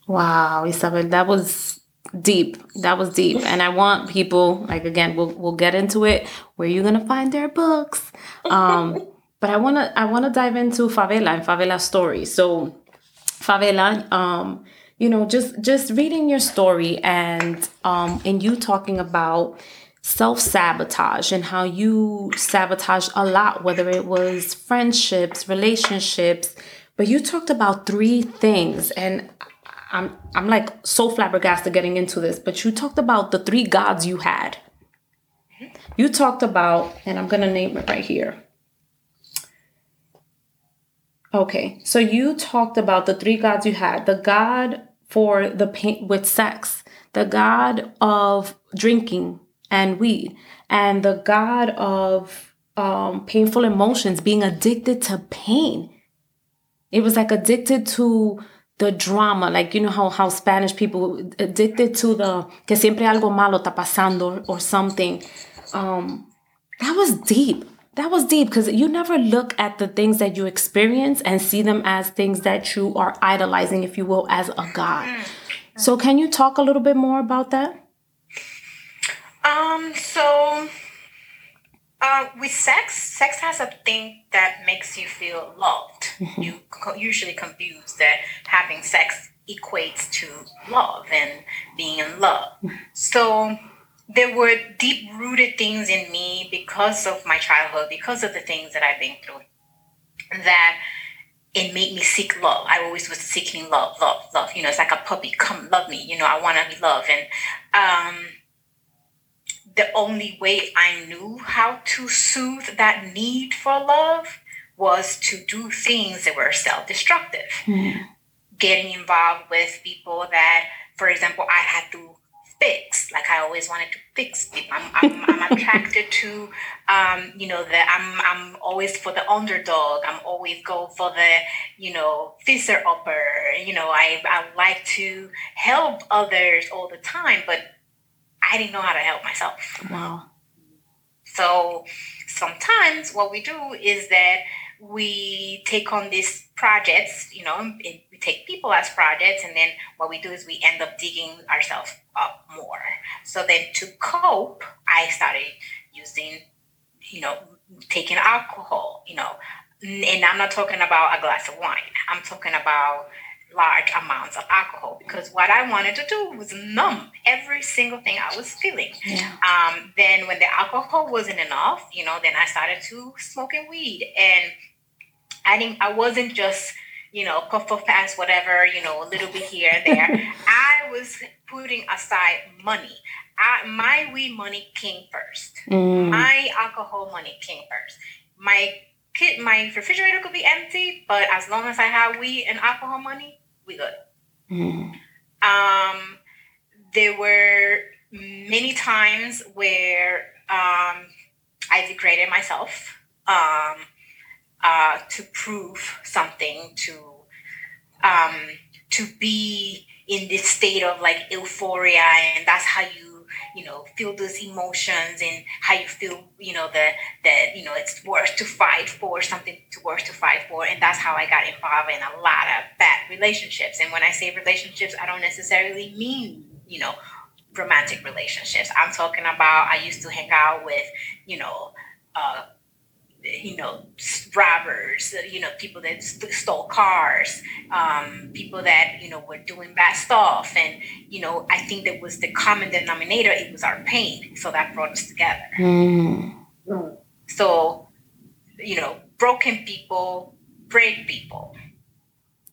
Wow, Isabel, that was deep. That was deep. And I want people, like again, we'll we'll get into it where you're gonna find their books. Um, [laughs] but I wanna I wanna dive into Fabela and Fabela story. So Fabela, um, you know, just just reading your story and um and you talking about self sabotage and how you sabotage a lot, whether it was friendships, relationships. But you talked about three things, and I'm I'm like so flabbergasted getting into this. But you talked about the three gods you had. You talked about, and I'm gonna name it right here. Okay, so you talked about the three gods you had: the god for the pain with sex, the god of drinking, and weed. And the god of um, painful emotions being addicted to pain. It was like addicted to the drama. Like you know how, how spanish people addicted to the que siempre algo malo está pasando or, something. Um, that was deep. That was deep because you never look at the things that you experience and see them as things that you are idolizing if you will as a god. So can you talk a little bit more about that um, so uh, with sex, sex has a thing that makes you feel loved. Mm-hmm. You co- usually confuse that having sex equates to love and being in love. Mm-hmm. So there were deep rooted things in me because of my childhood, because of the things that I've been through, that it made me seek love. I always was seeking love, love, love. You know, it's like a puppy, come love me. You know, I want to be loved. And um, the only way I knew how to soothe that need for love was to do things that were self-destructive. Getting involved with people that, for example, I had to fix. Like I always wanted to fix people. I'm, I'm, I'm [laughs] attracted to, um, you know, the I'm I'm always for the underdog. I'm always go for the, you know, fixer upper. You know, I I like to help others all the time, but I didn't know how to help myself. Wow. So sometimes what we do is that we take on these projects, you know, we take people as projects, and then what we do is we end up digging ourselves up more. So then to cope, I started using, you know, taking alcohol, you know, and I'm not talking about a glass of wine. I'm talking about large amounts of alcohol because what I wanted to do was numb every single thing I was feeling. Yeah. Um, then when the alcohol wasn't enough, you know, then I started to smoking weed, and I didn't. I wasn't just you know puff puff pass whatever you know a little bit here and there. [laughs] I was putting aside money. I, my weed money came first. Mm. My alcohol money came first. My kid, my refrigerator could be empty, but as long as I have weed and alcohol money, we good. Mm. Um, there were many times where um, I degraded myself um, uh, to prove something, to um, to be in this state of like euphoria, and that's how you you know feel those emotions and how you feel you know that that you know it's worth to fight for something to worth to fight for. And that's how i got involved in a lot of bad relationships. And when i say relationships i don't necessarily mean you know romantic relationships. I'm talking about i used to hang out with you know uh, you know, robbers, you know, people that st- stole cars, um, people that, you know, were doing bad stuff. And, you know, I think that was the common denominator. It was our pain. So that brought us together. Mm. So, you know, broken people break people.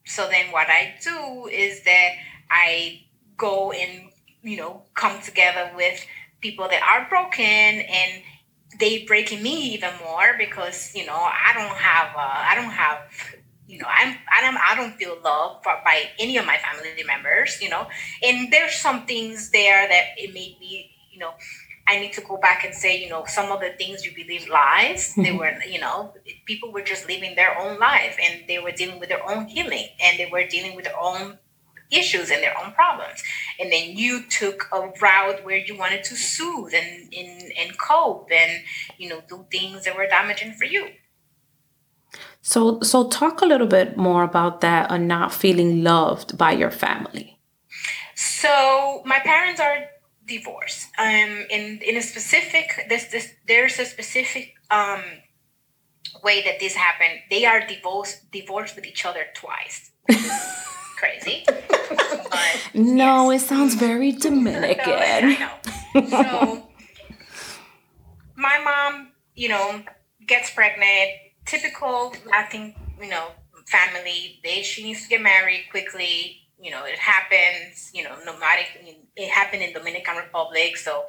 So then what I do is that I go and, you know, come together with people that are broken and they breaking me even more because you know I don't have uh, I don't have you know I'm I don't I don't feel loved by any of my family members you know? And there's some things there that it made me you know I need to go back and say you know some of the things you believe lies they were you know people were just living their own life and they were dealing with their own healing and they were dealing with their own issues and their own problems. And then you took a route where you wanted to soothe and, and and cope and you know do things that were damaging for you. So, so talk a little bit more about that and not feeling loved by your family. so my parents are divorced um in in a specific this this there's a specific um way that this happened. They are divorced divorced with each other twice [laughs] crazy [laughs] No, yes. it sounds very Dominican. [laughs] I know. So my mom, you know, gets pregnant. Typical, I think, you know, family. They she needs to get married quickly. You know, it happens. You know, nomadic. It happened in Dominican Republic. So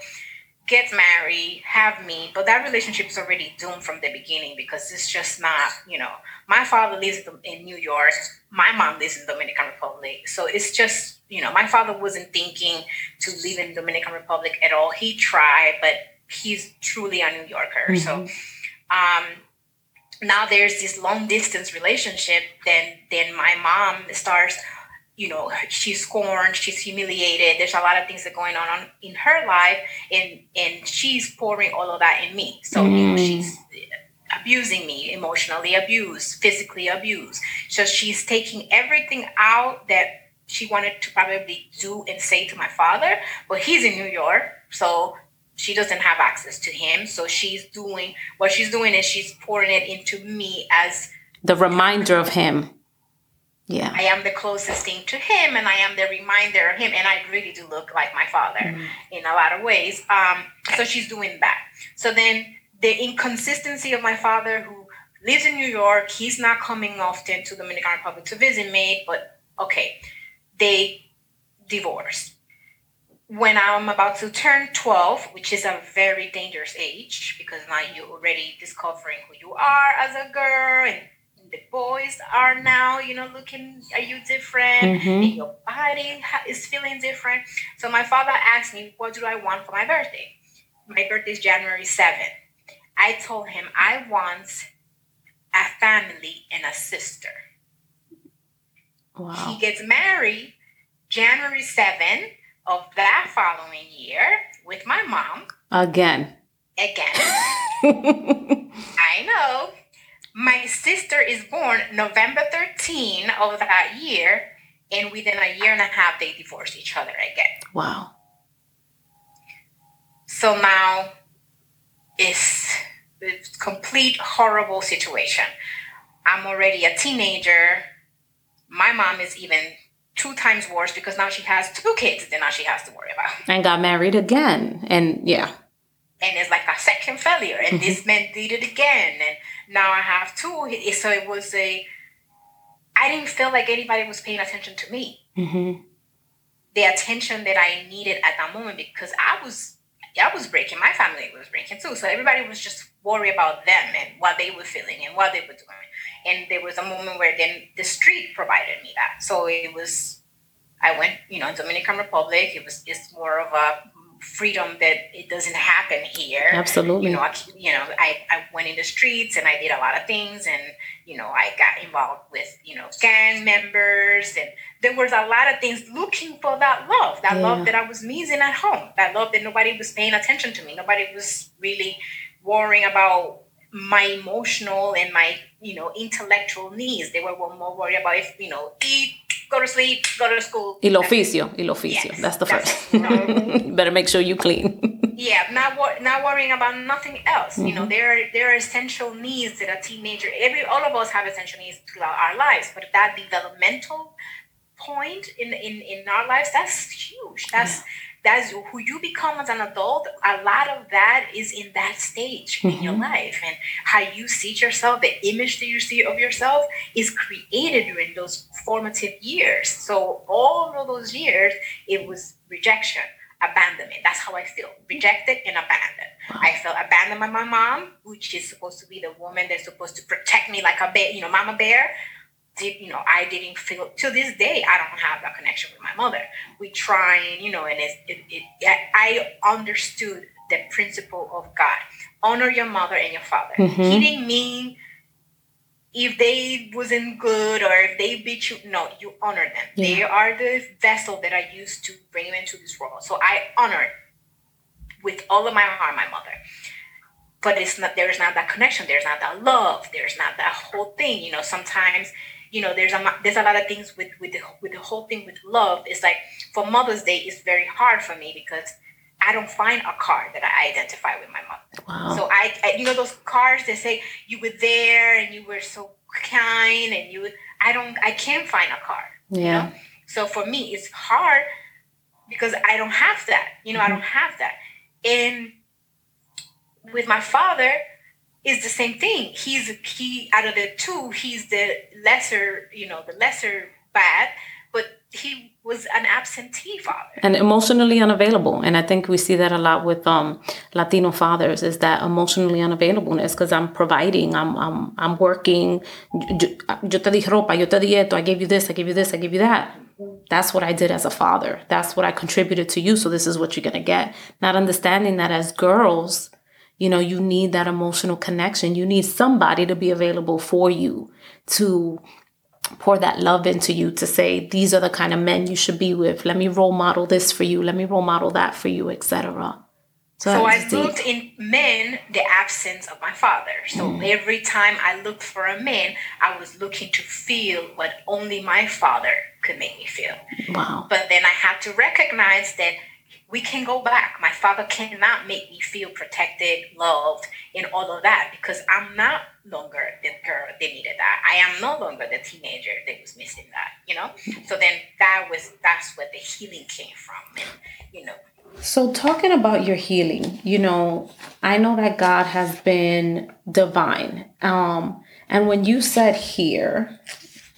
gets married, have me, but that relationship is already doomed from the beginning because it's just not, you know, my father lives in New York, my mom lives in Dominican Republic. So it's just, you know, my father wasn't thinking to live in Dominican Republic at all. He tried, but he's truly a New Yorker. So um now there's this long distance relationship, then then my mom starts you know she's scorned she's humiliated there's a lot of things that are going on in her life and and she's pouring all of that in me so you know, Mm. she's abusing me emotionally abused physically abused so she's taking everything out that she wanted to probably do and say to my father but he's in new york so she doesn't have access to him so she's doing what she's doing is she's pouring it into me as The reminder of him. Yeah. I am the closest thing to him, and I am the reminder of him, and I really do look like my father in a lot of ways. Um, so she's doing that. So then the inconsistency of my father, who lives in New York, he's not coming often to Dominican Republic to visit me, but okay, they divorced. when I'm about to turn 12, which is a very dangerous age because now you're already discovering who you are as a girl and the boys are now, you know, looking at you different Mhm. and your body is feeling different. So my father asked me, what do I want for my birthday? My birthday is January 7th. I told him I want a family and a sister. He gets married January 7th of that following year with my mom Again. again. [laughs] I know. My sister is born November 13 of that year, and within a year and a half, they divorced each other again. wow. So now it's complete horrible situation. I'm already a teenager. My mom is even two times worse because now she has two kids that now she has to worry about. And got married again. And yeah. and it's like a second failure and this man did it again and now i have two so it was a i didn't feel like anybody was paying attention to me hmm the attention that i needed at that moment because i was i was breaking my family was breaking too so everybody was just worried about them and what they were feeling and what they were doing and there was a moment where then the street provided me that so it was i went you know dominican republic it was it's more of a freedom that it doesn't happen here Absolutely. you know, I, you know, I, I went in the streets and I did a lot of things and, you know, I got involved with, you know, gang members and there was a lot of things looking for that love, that Yeah. love that I was missing at home, that love that nobody was paying attention to me. Nobody was really worrying about my emotional and my, you know, intellectual needs. They were more worried about if, you know, eat, go to sleep, go to school. El That's oficio. El oficio. Yes, That's the that's first. [laughs] better make sure you clean. yeah not wor- not worrying about nothing else you know mm-hmm. there are there are essential needs that a teenager every all of us have essential needs throughout our lives but that developmental point in in in our lives that's huge that's that's who you become as an adult a lot of that is in that stage in your mm-hmm. life and how you see yourself the image that you see of yourself is created during those formative years so all of those years it was rejection abandonment. That's how I feel rejected and abandoned. I felt abandoned by my mom, which is supposed to be the woman that's supposed to protect me like a bear, you know, mama bear. Did, you know, I didn't feel to this day, I don't have that connection with my mother. We try and, you know, and it's, it, it, I understood the principle of God. Honor your mother and your father. Mhm. He didn't mean if they wasn't good or if they beat you. No you honor them. They are the vessel that i used to bring them into this world. So i honor with all of my heart my mother. But it's not there's not that connection. There's not that love. There's not that whole thing. You know sometimes you know there's a there's a lot of things with with the with the whole thing with love it's like for mother's day it's very hard for me because i don't find a card that i identify with my mother Wow. so I, I, you know, those cards that say you were there and you were so kind and you, I don't, I can't find a card. you yeah. know? So for me, it's hard because I don't have that. You know, I mm-hmm. don't have that. And with my father, it's the same thing. He's he out of the two, he's the lesser, you know, the lesser bad, but he was an absentee father. and emotionally unavailable. And i think we see that a lot with um latino fathers is that emotionally unavailableness because i'm providing i'm i'm, I'm working. Yo, yo te di ropa yo te di esto i gave you this i gave you this i gave you that. That's what i did as a father. That's what i contributed to you so this is what you're going to get. Not understanding that as girls you know you need that emotional connection you need somebody to be available for you to pour that love into you to say these are the kind of men you should be with let me role model this for you let me role model that for you etc So that I deep. looked in men the absence of my father. So Mm. every time I looked for a man, I was looking to feel what only my father could make me feel. wow But then I had to recognize that we can go back. My father cannot make me feel protected, loved, and all of that because I'm not longer the girl that needed that. I am no longer the teenager that was missing that, you know? So then that was that's where the healing came from. And, you know, So, talking about your healing, you know, I know that God has been divine. Um, and when you said here,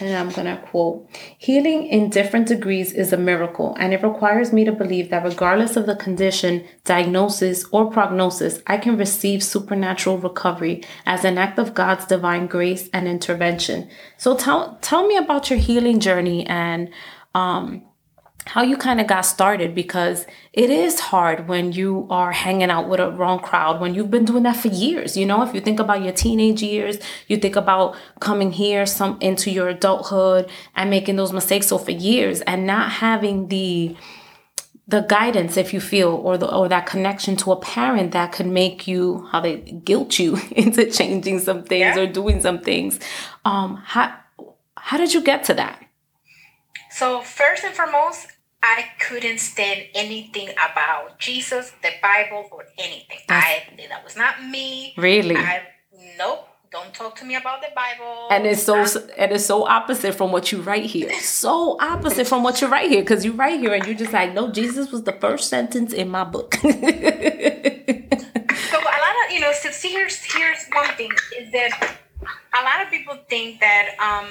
and I'm going to quote Healing in different degrees is a miracle, and it requires me to believe that regardless of the condition, diagnosis, or prognosis, I can receive supernatural recovery as an act of God's divine grace and intervention. So tell, tell me about your healing journey and um, how you kind of got started because it is hard when you are hanging out with a wrong crowd when you've been doing that for years you know? If you think about your teenage years you think about coming here some into your adulthood and making those mistakes so for years and not having the the guidance if you feel or the or that connection to a parent that could make you how they guilt you [laughs] into changing some things yeah. or doing some things. Um how how did you get to that? So first and foremost I couldn't stand anything about Jesus, the Bible, or anything. I that was not me. Really? I nope. Don't talk to me about the Bible. And it's so and it's so opposite from what you write here. So opposite from what you write here, because you write here and you're just like, no, Jesus was the first sentence in my book. [laughs] so a lot of you know, so see here's here's one thing is that a lot of people think that um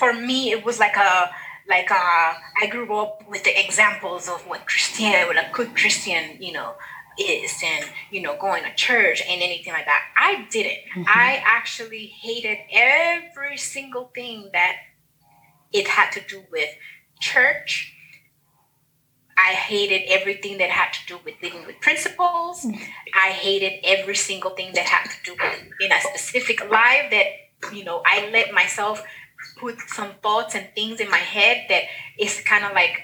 for me it was like a like uh, I grew up with the examples of what Christian, what a good Christian, you know, is, and you know, going to church and anything like that. I didn't. Mm-hmm. I actually hated every single thing that it had to do with church. I hated everything that had to do with living with principles. Mm-hmm. I hated every single thing that had to do with in a specific life that you know I let myself put some thoughts and things in my head that is kind of like,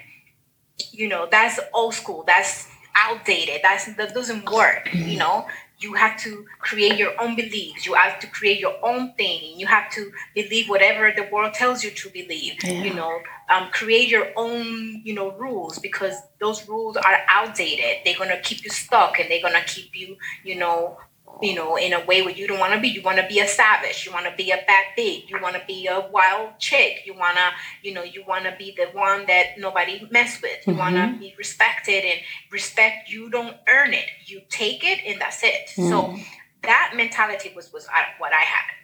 you know, that's old school. That's outdated. That's that doesn't work. You know, you have to create your own beliefs. You have to create your own thing. You have to believe whatever the world tells you to believe. Yeah. You know, um, create your own, you know, rules because those rules are outdated. They're gonna keep you stuck and they're gonna keep you, you know, you know, in a way where you don't want to be. You want to be a savage. You want to be a bad bitch. You want to be a wild chick. You want to, you know, you want to be the one that nobody mess with. You mm-hmm. want to be respected and respect. You don't earn it. You take it and that's it. Mm-hmm. So that mentality was was what I had.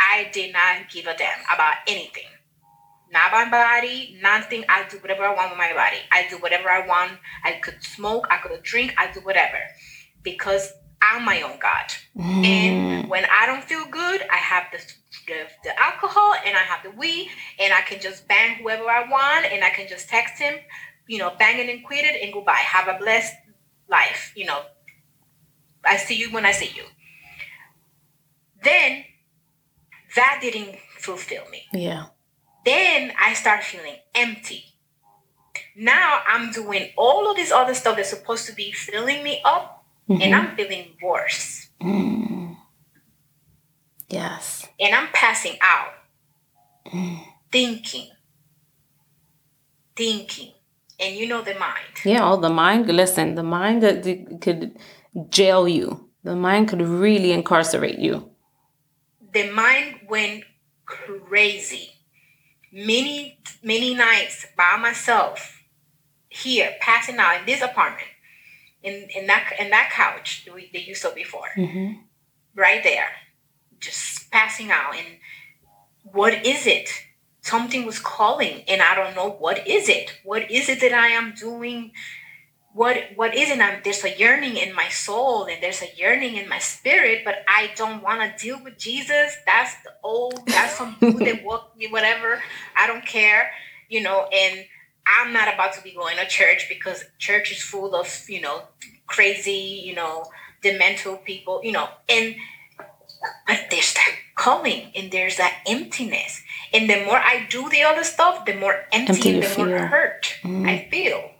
I did not give a damn about anything. Not my body, nothing. I do whatever I want with my body. I do whatever I want. I could smoke. I could drink. I do whatever because I'm my own God. Mm. And when I don't feel good, I have the, the, the alcohol and I have the weed, and I can just bang whoever I want, and I can just text him, you know, bang it and quit it, and goodbye. Have a blessed life. You know, I see you when I see you. Then that didn't fulfill me. Yeah. Then I start feeling empty. Now I'm doing all of this other stuff that's supposed to be filling me up mm-hmm. and I'm feeling worse. Mm. Yes. And I'm passing out, mm. thinking, thinking. And you know the mind. Yeah, oh, the mind. Listen, the mind that could jail you. The mind could really incarcerate you. The mind went crazy. Many, many nights by myself here, passing out in this apartment in in that in that couch that, we, that you saw before, mm-hmm. right there, just passing out. And what is it? Something was calling, and I don't know what is it. What is it that I am doing? What what is it? I'm, there's a yearning in my soul, and there's a yearning in my spirit, but I don't want to deal with Jesus. That's the old. That's some [laughs] dude that walk me, whatever. I don't care, you know. And I'm not about to be going to church because church is full of, you know, crazy, you know, demental people, you know, and but there's that calling and there's that emptiness. And the more I do the other stuff, the more empty, empty and the feel. more hurt mm. I feel.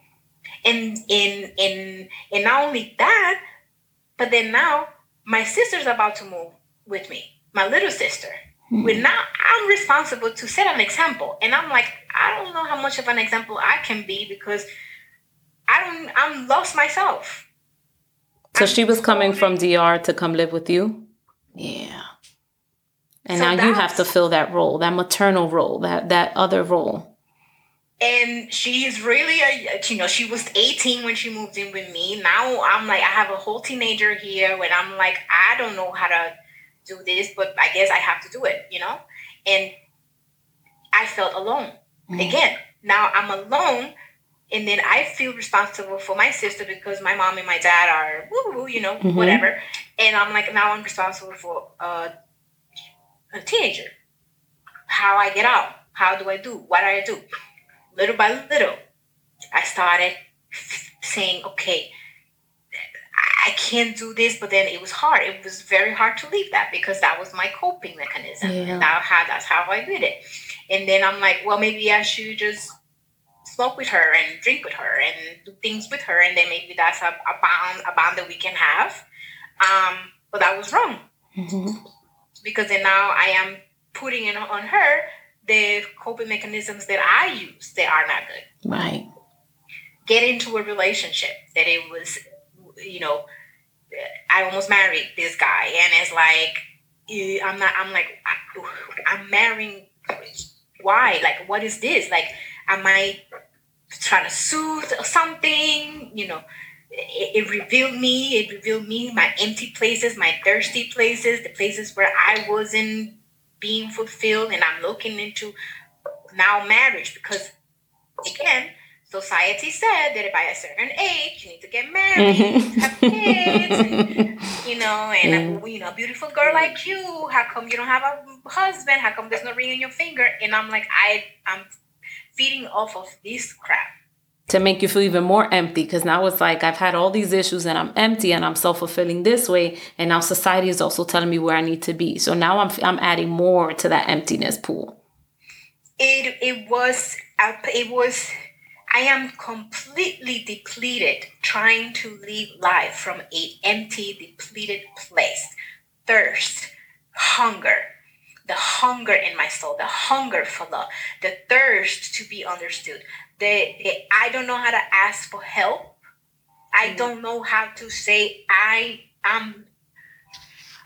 And in in and not only that, but then now my sister's about to move with me, my little sister. Mm-hmm. But now I'm responsible to set an example. And I'm like, I don't know how much of an example I can be because I don't I'm lost myself. So I'm she was coming from DR to come live with you? Yeah. And so now you have to fill that role, that maternal role, that that other role. And she's really a you know, she was 18 when she moved in with me. Now I'm like I have a whole teenager here when I'm like I don't know how to do this, but I guess I have to do it, you know? and I felt alone. Mm-hmm. Again, now I'm alone, and then I feel responsible for my sister because my mom and my dad are woo you know, mm-hmm. whatever. And I'm like, now I'm responsible for uh, a teenager. How I get out? How do I do? What do I do? Little by little, I started saying, okay, I can't do this, but then it was hard. It was very hard to leave that because that was my coping mechanism. Yeah. That how that's how I did it. And then I'm like, well, maybe I should just smoke with her and drink with her and do things with her, and then maybe that's a, a bond a bond that we can have. Um, but that was wrong mm-hmm. because then now I am putting it on her the coping mechanisms that I use that are not good. Right. Get into a relationship that it was, you know, I almost married this guy, and it's like I'm not. I'm like I'm marrying. Why? Like, what is this? Like, am I trying to soothe or something? You know, it, it revealed me. It revealed me my empty places, my thirsty places, the places where I wasn't being fulfilled, and I'm looking into now marriage because again society said that by a certain age you need to get married, mm-hmm. have [laughs] kids, and, you know, and mm. you know, a beautiful girl like you, how come you don't have a husband? How come there's no ring on your finger? And I'm like, I, I'm feeding off of this crap. To make you feel even more empty, because now it's like I've had all these issues and I'm empty and I'm self fulfilling this way, and now society is also telling me where I need to be. So now I'm I'm adding more to that emptiness pool. It it was it was I am completely depleted trying to live life from a empty, depleted place. Thirst, hunger, the hunger in my soul, the hunger for love, the thirst to be understood. The, the I don't know how to ask for help. I mm. don't know how to say I am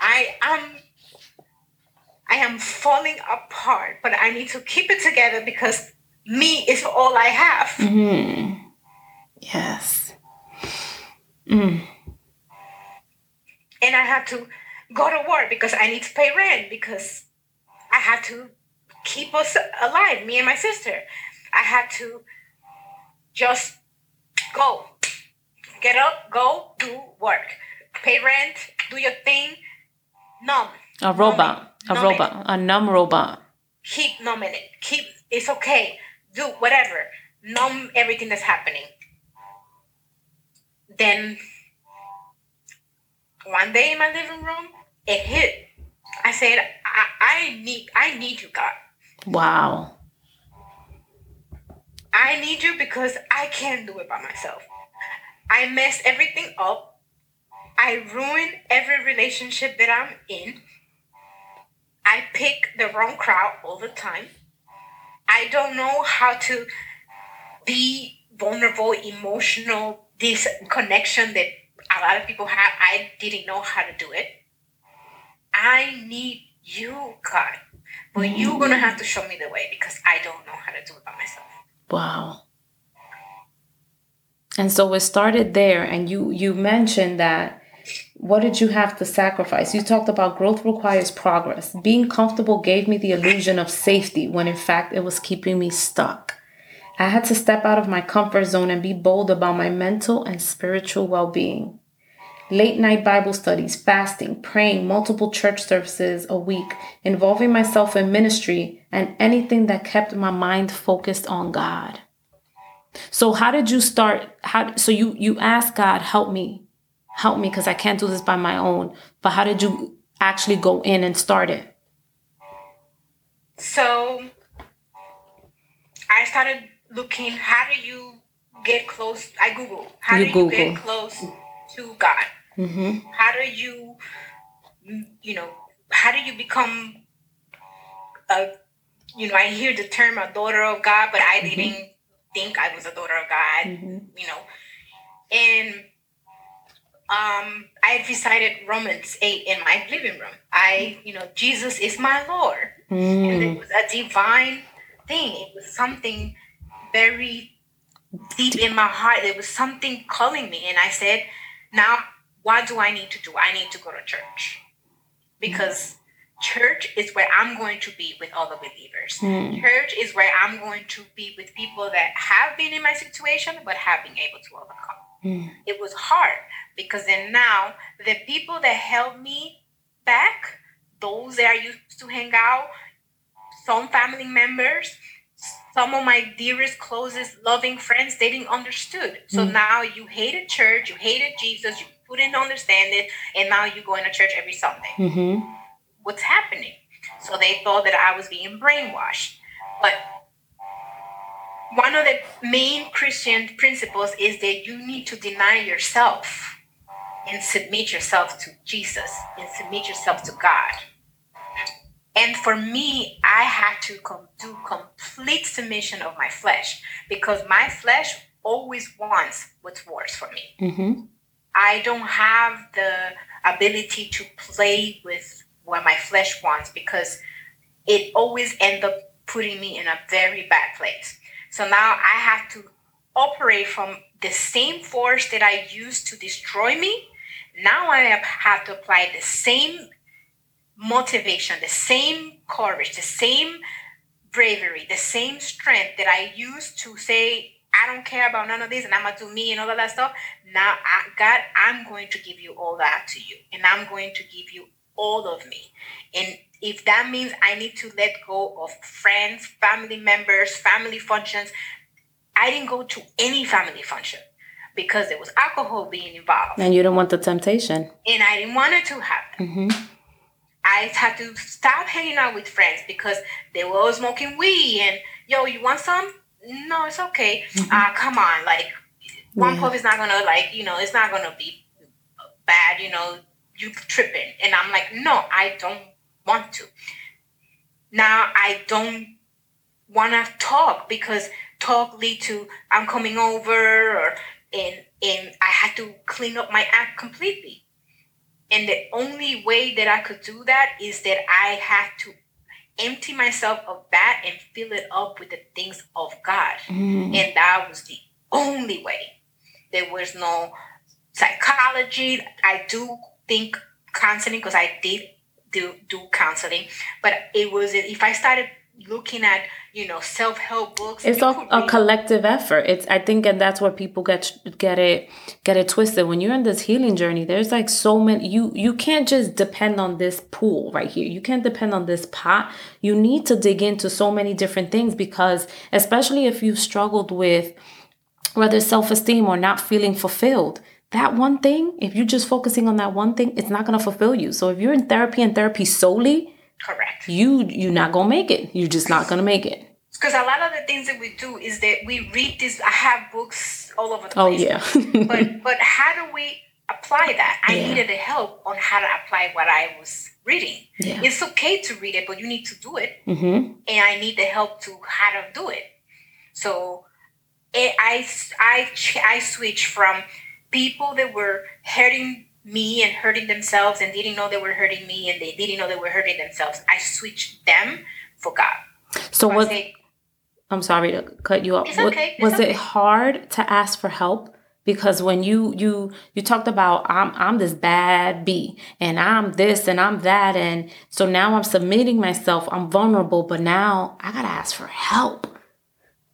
I am I am falling apart, but I need to keep it together because me is all I have. Mm-hmm. Yes. Mm. And I had to go to work because I need to pay rent because I had to keep us alive, me and my sister. I had to just go, get up, go, do work, pay rent, do your thing, numb. A robot, a robot, a numb robot. Keep numbing it. Keep. It's okay do whatever, numb everything that's happening. Then one day in my living room, it hit. I said, I, I need I need you, God. Wow. I need you because I can't do it by myself. I mess everything up. I ruin every relationship that I'm in. I pick the wrong crowd all the time. I don't know how to be vulnerable, emotional, this connection that a lot of people have. I didn't know how to do it. I need you, God. But mm. you're gonna have to show me the way because I don't know how to do it by myself. Wow. And so it started there, and you you mentioned that what did you have to sacrifice? You talked about growth requires progress. Being comfortable gave me the illusion of safety when in fact it was keeping me stuck. I had to step out of my comfort zone and be bold about my mental and spiritual well being. Late night Bible studies, fasting, praying multiple church services a week, involving myself in ministry, and anything that kept my mind focused on God. So how did you start how so you you asked God help me help me because I can't do this by my own. But how did you actually go in and start it? So I started looking, how do you get close? I Google, how you do Google. you get close to God? Mm-hmm. How do you, you know, how do you become a, you know, I hear the term a daughter of God, but I mm-hmm. didn't think I was a daughter of God, mm-hmm. you know. And um, I had recited Romans 8 in my living room. I, you know, Jesus is my Lord. Mm. And it was a divine thing. It was something very deep in my heart. There was something calling me. And I said, now, what do I need to do? I need to go to church. Because church is where I'm going to be with other believers. Mm. Church is where I'm going to be with people that have been in my situation but have been able to overcome. Mm. It was hard because then now the people that held me back, those that I used to hang out, some family members, some of my dearest, closest, loving friends, they didn't understood. So mm. now you hated church, you hated Jesus, you couldn't understand it, and now you go into church every Sunday. Mm-hmm. What's happening? So they thought that I was being brainwashed. But one of the main Christian principles is that you need to deny yourself and submit yourself to Jesus and submit yourself to God. And for me, I had to com- do complete submission of my flesh because my flesh always wants what's worse for me. Mm-hmm. I don't have the ability to play with what my flesh wants because it always ends up putting me in a very bad place. So now I have to operate from the same force that I used to destroy me. Now I have to apply the same motivation, the same courage, the same bravery, the same strength that I used to say, I don't care about none of this and I'm gonna do me and all of that stuff. Now, I, God, I'm going to give you all that to you and I'm going to give you all of me. And if that means I need to let go of friends, family members, family functions, I didn't go to any family function because there was alcohol being involved. And you don't want the temptation. And I didn't want it to happen. Mm-hmm. I had to stop hanging out with friends because they were all smoking weed and yo, you want some? No, it's okay. Mm-hmm. Uh, come on, like one yeah. puff is not gonna like you know it's not gonna be bad. You know, you tripping, and I'm like, no, I don't want to. Now I don't want to talk because talk lead to I'm coming over or and and I had to clean up my act completely. And the only way that I could do that is that I had to empty myself of that and fill it up with the things of God. Mm. And that was the only way. There was no psychology. I do think counseling because I did do do counseling, but it was if I started looking at you know self-help books it's a, a collective effort. It's i think and that's where people get get it get it twisted. When you're in this healing journey there's like so many you you can't just depend on this pool right here. You can't depend on this pot. You need to dig into so many different things because especially if you've struggled with whether self-esteem or not feeling fulfilled that one thing if you're just focusing on that one thing it's not going to fulfill you so if you're in therapy and therapy solely Correct. You you're not gonna make it. You're just not gonna make it. Because a lot of the things that we do is that we read this. I have books all over the oh, place. Oh yeah. [laughs] but but how do we apply that? I yeah. needed the help on how to apply what I was reading. Yeah. It's okay to read it, but you need to do it. Mm-hmm. And I need the help to how to do it. So it, I I I switched from people that were hurting me and hurting themselves and didn't know they were hurting me and they didn't know they were hurting themselves. I switched them for God. So, was I'm sorry to cut you off. It's okay. It's was okay. it hard to ask for help? Because when you you you talked about I'm I'm this bad B and I'm this and I'm that and so now I'm submitting myself. I'm vulnerable, but now I gotta ask for help.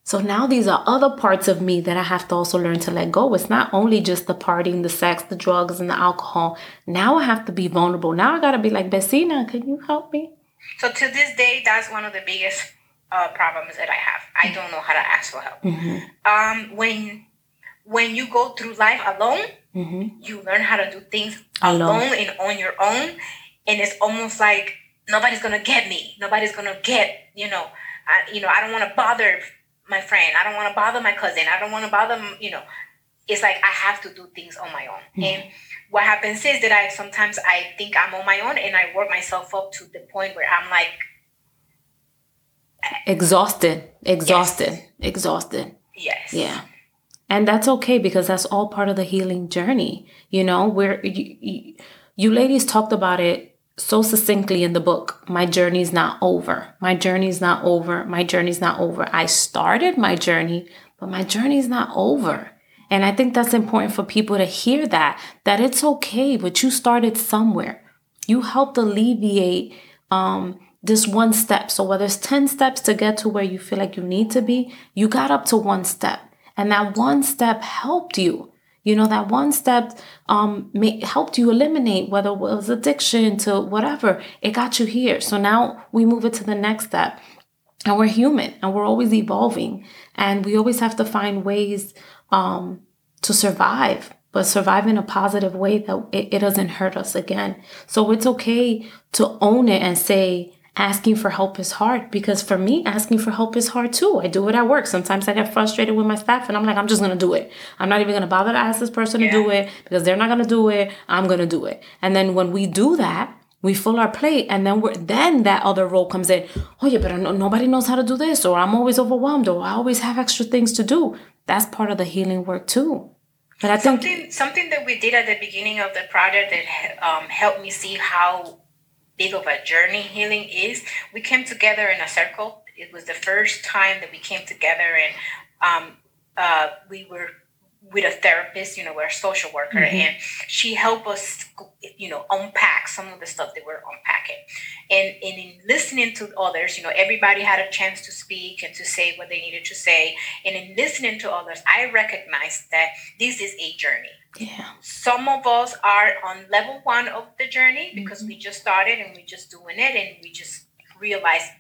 So now these are other parts of me that I have to also learn to let go. It's not only just the partying, the sex, the drugs, and the alcohol. Now I have to be vulnerable. Now I got to be like, Bessina, can you help me? So to this day, that's one of the biggest uh, problems that I have. I don't know how to ask for help. Mm-hmm. Um, when when you go through life alone, mm-hmm. you learn how to do things alone. alone and on your own, and it's almost like nobody's gonna get me. Nobody's gonna get you know. I, you know, I don't want to bother my friend. I don't want to bother my cousin. I don't want to bother, you know. It's like I have to do things on my own. Mm-hmm. And what happens is that I sometimes I think I'm on my own and I work myself up to the point where I'm like exhausted, exhausted, yes. exhausted. Yes. Yeah. And that's okay because that's all part of the healing journey. You know, where you, you, you ladies talked about it so succinctly in the book my journey's not over. My journey's not over. My journey's not over. I started my journey, but my journey's not over. And I think that's important for people to hear that, that it's okay, but you started somewhere. You helped alleviate um, this one step. So whether it's 10 steps to get to where you feel like you need to be, you got up to one step. And that one step helped you. You know, that one step um may, helped you eliminate whether it was addiction to whatever. It got you here. So now we move it to the next step. And we're human and we're always evolving. And we always have to find ways um to survive but survive in a positive way that it, it, doesn't hurt us again. So it's okay to own it and say, asking for help is hard because for me, asking for help is hard too. I do it at work. Sometimes I get frustrated with my staff and I'm like, I'm just going to do it. I'm not even going to bother to ask this person yeah. to do it because they're not going to do it. I'm going to do it. And then when we do that, we fill our plate and then we're then that other role comes in oh yeah but no, nobody knows how to do this or i'm always overwhelmed or i always have extra things to do that's part of the healing work too but I something think, something that we did at the beginning of the project that um, helped me see how big of a journey healing is. We came together in a circle. It was the first time that we came together, and um, uh, we were with a therapist, you know, we're a social worker, mm-hmm. and she helped us, you know, unpack some of the stuff that we're unpacking. And, and in listening to others, you know, everybody had a chance to speak and to say what they needed to say. And in listening to others, I recognized that this is a journey. Yeah. Some of us are on level one of the journey because mm-hmm. we just started and we're just doing it and we just realized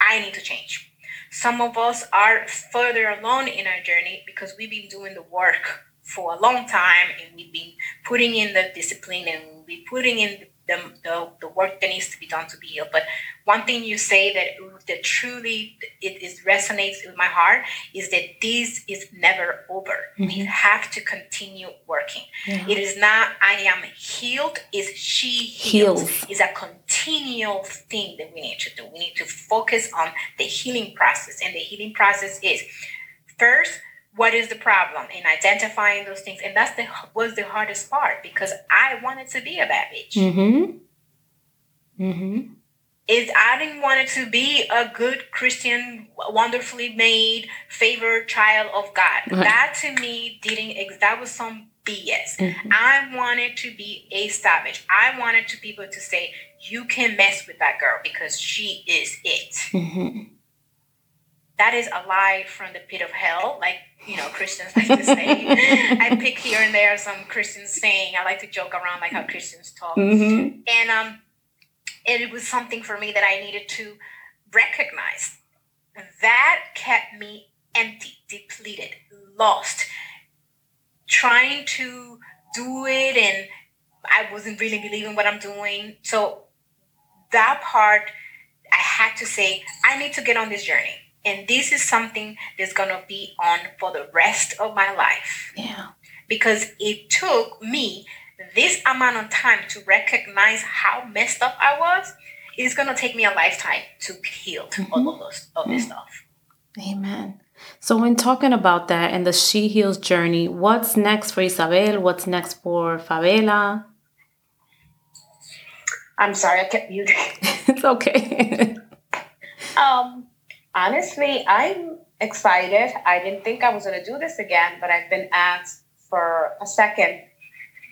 I need to change some of us are further along in our journey because we've been doing the work for a long time and we've been putting in the discipline and we'll be putting in the, the, the work that needs to be done to be healed. But one thing you say that that truly it is resonates with my heart is that this is never over. Mm-hmm. We have to continue working. Yeah. It is not I am healed, is she heals. heals. Is a continual thing that we need to do. We need to focus on the healing process. And the healing process is first what is the problem in identifying those things? And that's the was the hardest part because i wanted to be a bad bitch. Mm-hmm. Mm-hmm. Is i didn't want it to be a good christian wonderfully made favored child of god. Right. that to me didn't that was some bs mm-hmm. i wanted to be a savage. I wanted to people to say you can mess with that girl because she is it. Mm-hmm. that is a lie from the pit of hell. Like you know, Christians like to say. [laughs] I pick here and there some Christians saying. I like to joke around like how Christians talk. Mm-hmm. And um, it was something for me that I needed to recognize. That kept me empty, depleted, lost, trying to do it, and I wasn't really believing what I'm doing. So that part, I had to say, I need to get on this journey and this is something that's going to be on for the rest of my life. Yeah. Because it took me this amount of time to recognize how messed up I was. It's going to take me a lifetime to heal mm-hmm. all of, those, all this stuff. Amen. So, when talking about that and the She Heals journey, what's next for Isabel? What's next for Fabela? I'm sorry, I kept muting. [laughs] it's okay. [laughs] um, honestly, I'm excited. I didn't think I was going to do this again, but I've been asked for a second.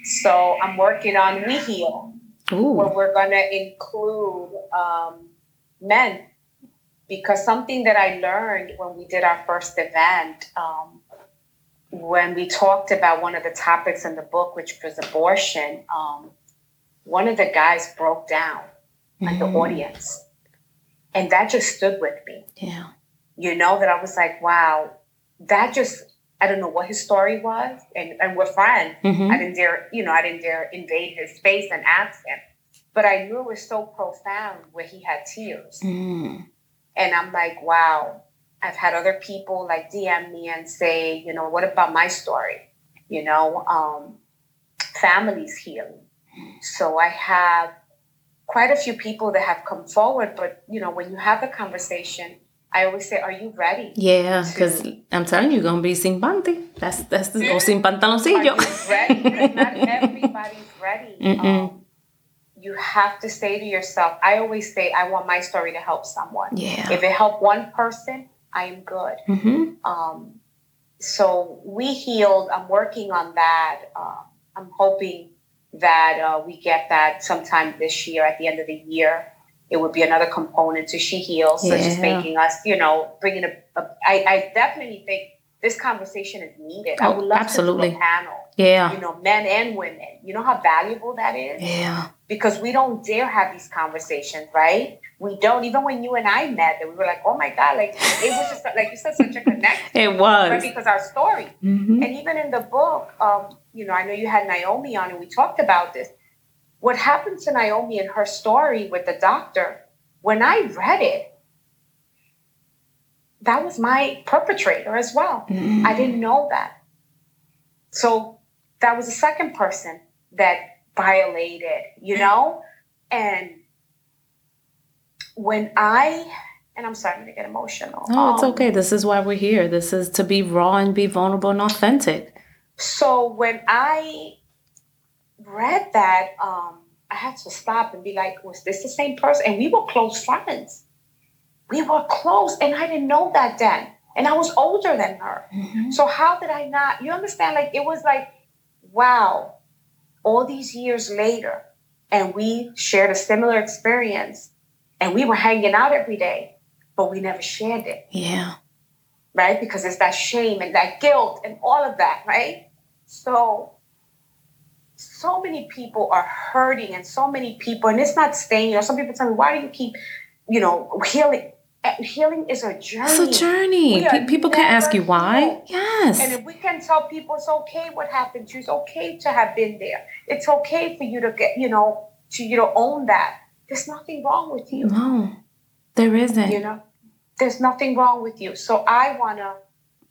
So I'm working on We Heal, Ooh. where we're going to include um, men. Because something that I learned when we did our first event, um, when we talked about one of the topics in the book, which was abortion, um, one of the guys broke down mm-hmm. at the audience and that just stood with me. Yeah. You know, that I was like, wow, that just, I don't know what his story was. And, and we're friends. Mm-hmm. I didn't dare, you know, I didn't dare invade his space and ask him. But I knew it was so profound where he had tears. Mm. And I'm like, wow, I've had other people like DM me and say, you know, what about my story? You know, um, families healing. So I have quite a few people that have come forward, but you know, when you have the conversation, I always say, "Are you ready?" Yeah, because to... I'm telling you, you're gonna be sin panty. That's that's the, o sin pantaloncillo. ready? [laughs] not everybody's ready. Um, you have to say to yourself, I always say, I want my story to help someone. Yeah. If it helped one person, I am good. Mm-hmm. Um, so we healed. I'm working on that. Uh, I'm hoping that uh, we get that sometime this year at the end of the year. it would be another component to She Heals, So Yeah. making us, you know, bringing a. a I, I definitely think this conversation is needed. I Oh, would love absolutely. to do a panel, Yeah. you know, men and women. You know how valuable that is? Yeah. because we don't dare have these conversations, right? We don't. Even when you and I met, that we were like, "Oh my god!" Like it was just like you said, such a connection, It right? was. Because our story, hmm and even in the book, um, you know, I know you had Naomi on, and we talked about this. What happened to Naomi and her story with the doctor? When I read it, that was my perpetrator as well. Mm-hmm. I didn't know that. So that was the second person that violated, you know? And when I, and I'm sorry, I'm gonna get emotional. No, it's Um, okay. This is why we're here. This is to be raw and be vulnerable and authentic. So when I read that, um, I had to stop and be like, was this the same person? And we were close friends. We were close, and I didn't know that then. And I was older than her. So how did I not? You understand? Like it was like, wow, all these years later, and we shared a similar experience, and we were hanging out every day, but we never shared it, Yeah. Right? Because it's that shame and that guilt and all of that, right? So, so many people are hurting, and so many people, and it's not staying. You know, some people tell me, why do you keep, you know, healing? Healing is a journey. It's a journey. Pe- people can ask you why. healed. And if we can tell people it's okay what happened to you, it's okay to have been there. It's okay for you to get, you know, to you to own that. There's nothing wrong with you. No, there isn't. You know, there's nothing wrong with you. So I want to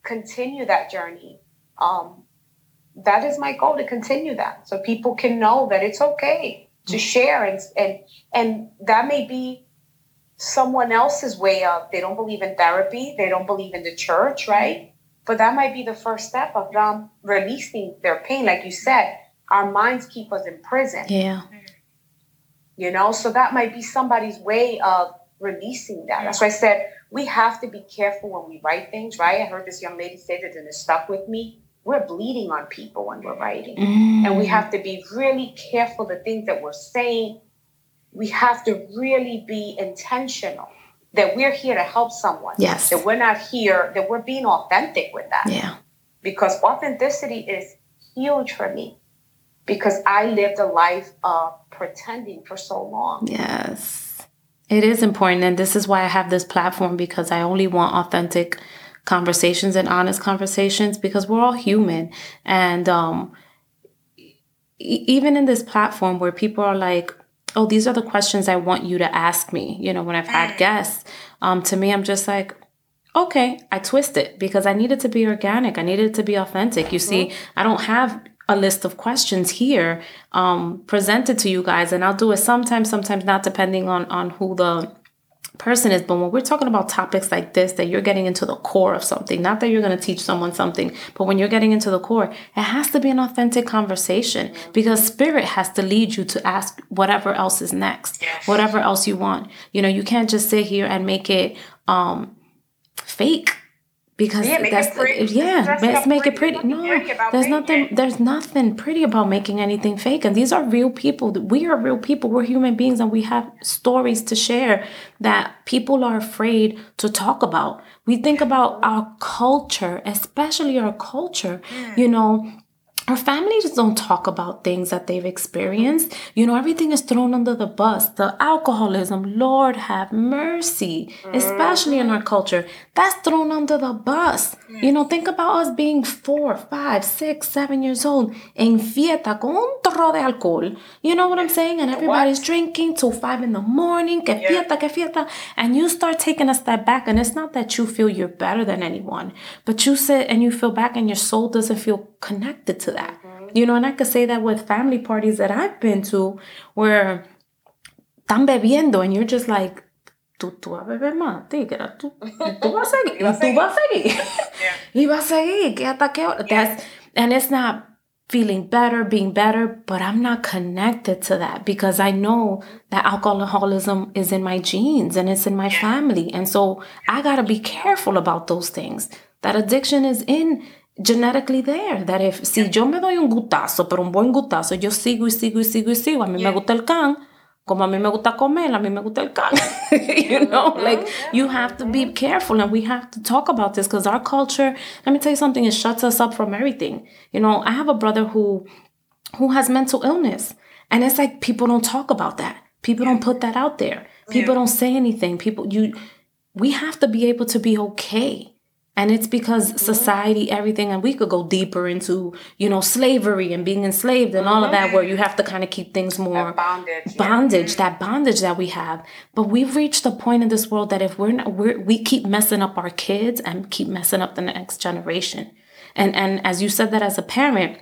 continue that journey. Um, that is my goal to continue that, so people can know that it's okay to share, and and and that may be someone else's way of they don't believe in therapy, they don't believe in the church, right? But that might be the first step of them releasing their pain, like you said. Our minds keep us in prison Yeah. you know so that might be somebody's way of releasing that that's why i said we have to be careful when we write things right i heard this young lady say that and it stuck with me we're bleeding on people when we're writing and we Mm. have to be really careful the things that we're saying we have to really be intentional that we're here to help someone Yes. that we're not here that we're being authentic with that Yeah. because authenticity is huge for me because i lived a life of pretending for so long Yes. It is important. And this is why I have this platform because I only want authentic conversations and honest conversations because we're all human. And um, e- even in this platform where people are like, oh, these are the questions I want you to ask me, you know, when I've had guests, um, to me, I'm just like, okay, I twist it because I need it to be organic. I need it to be authentic. You see, I don't have a list of questions here um, presented to you guys, and I'll do it sometimes, sometimes not, depending on on who the person is. But when we're talking about topics like this, that you're getting into the core of something, not that you're going to teach someone something, but when you're getting into the core, it has to be an authentic conversation because spirit has to lead you to ask whatever else is next, Yes. whatever else you want. You know, you can't just sit here and make it um fake because Yeah, that's pretty. yeah let's make it pretty. pretty no there's nothing it. there's nothing pretty about making anything fake and these are real people we are real people we're human beings and we have stories to share that people are afraid to talk about we think about our culture especially our culture you know our families don't talk about things that they've experienced. You know, everything is thrown under the bus. The alcoholism, Lord have mercy, especially in our mm. culture, that's thrown under the bus. You know, think about us being four, five, six, seven years old en fiesta con un torro de alcohol. You know what I'm saying? And everybody's drinking till five in the morning, que fiesta, que fiesta. And you start taking a step back, and it's not that you feel you're better than anyone, but you sit and you feel back, and your soul doesn't feel connected to that. You know, and I could say that with family parties that I've been to where están bebiendo and you're just like, tú, tú vas a beber más, tigre, tú, tú vas a seguir, tú vas a seguir. [laughs] Y vas a seguir, que hasta qué hora. That's, and it's not feeling better, being better, but I'm not connected to that because I know that alcoholism is in my genes and it's in my family. And so I got to be careful about those things. That addiction is in genetically there. That if, si yo me doy un gutazo, pero un buen gutazo, yo sigo y sigo y sigo y sigo, a mí me gusta el can, Como a mí me gusta comer, a mí me gusta el can. [laughs] you know, like you have to be careful and we have to talk about this because our culture, let me tell you something, it shuts us up from everything. You know, I have a brother who who has mental illness. And it's like people don't talk about that. People don't put that out there. People don't say anything. People you we have to be able to be okay. And it's because society, everything, and we could go deeper into, you know, slavery and being enslaved and all of that, where you have to kind of keep things more That bondage, yeah. that bondage that we have. But we've reached a point in this world that if we're not, we're, we keep messing up our kids and keep messing up the next generation. And and as you said that as a parent,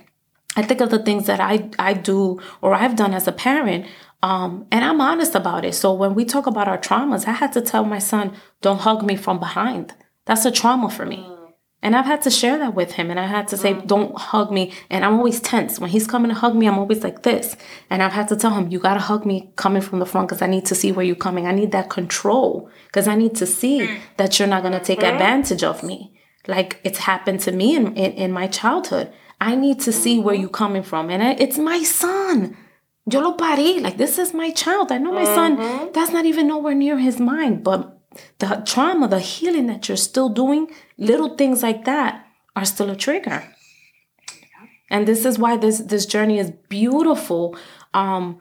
I think of the things that I I do or I've done as a parent. Um, and I'm honest about it. So when we talk about our traumas, I had to tell my son, don't hug me from behind. That's a trauma for me. Mm. And I've had to share that with him. And I had to say, mm. don't hug me. And I'm always tense. When he's coming to hug me, I'm always like this. And I've had to tell him, you got to hug me coming from the front because I need to see where you're coming. I need that control because I need to see mm. that you're not going to take mm-hmm. advantage of me. Like it's happened to me in, in, in my childhood. I need to see where mm-hmm. you're coming from. And I- it's my son. Yo lo parí. Like, this is my child. I know my son, mm-hmm. that's not even nowhere near his mind. But the trauma, the healing that you're still doing, little things like that are still a trigger. And this is why this this journey is beautiful. Um,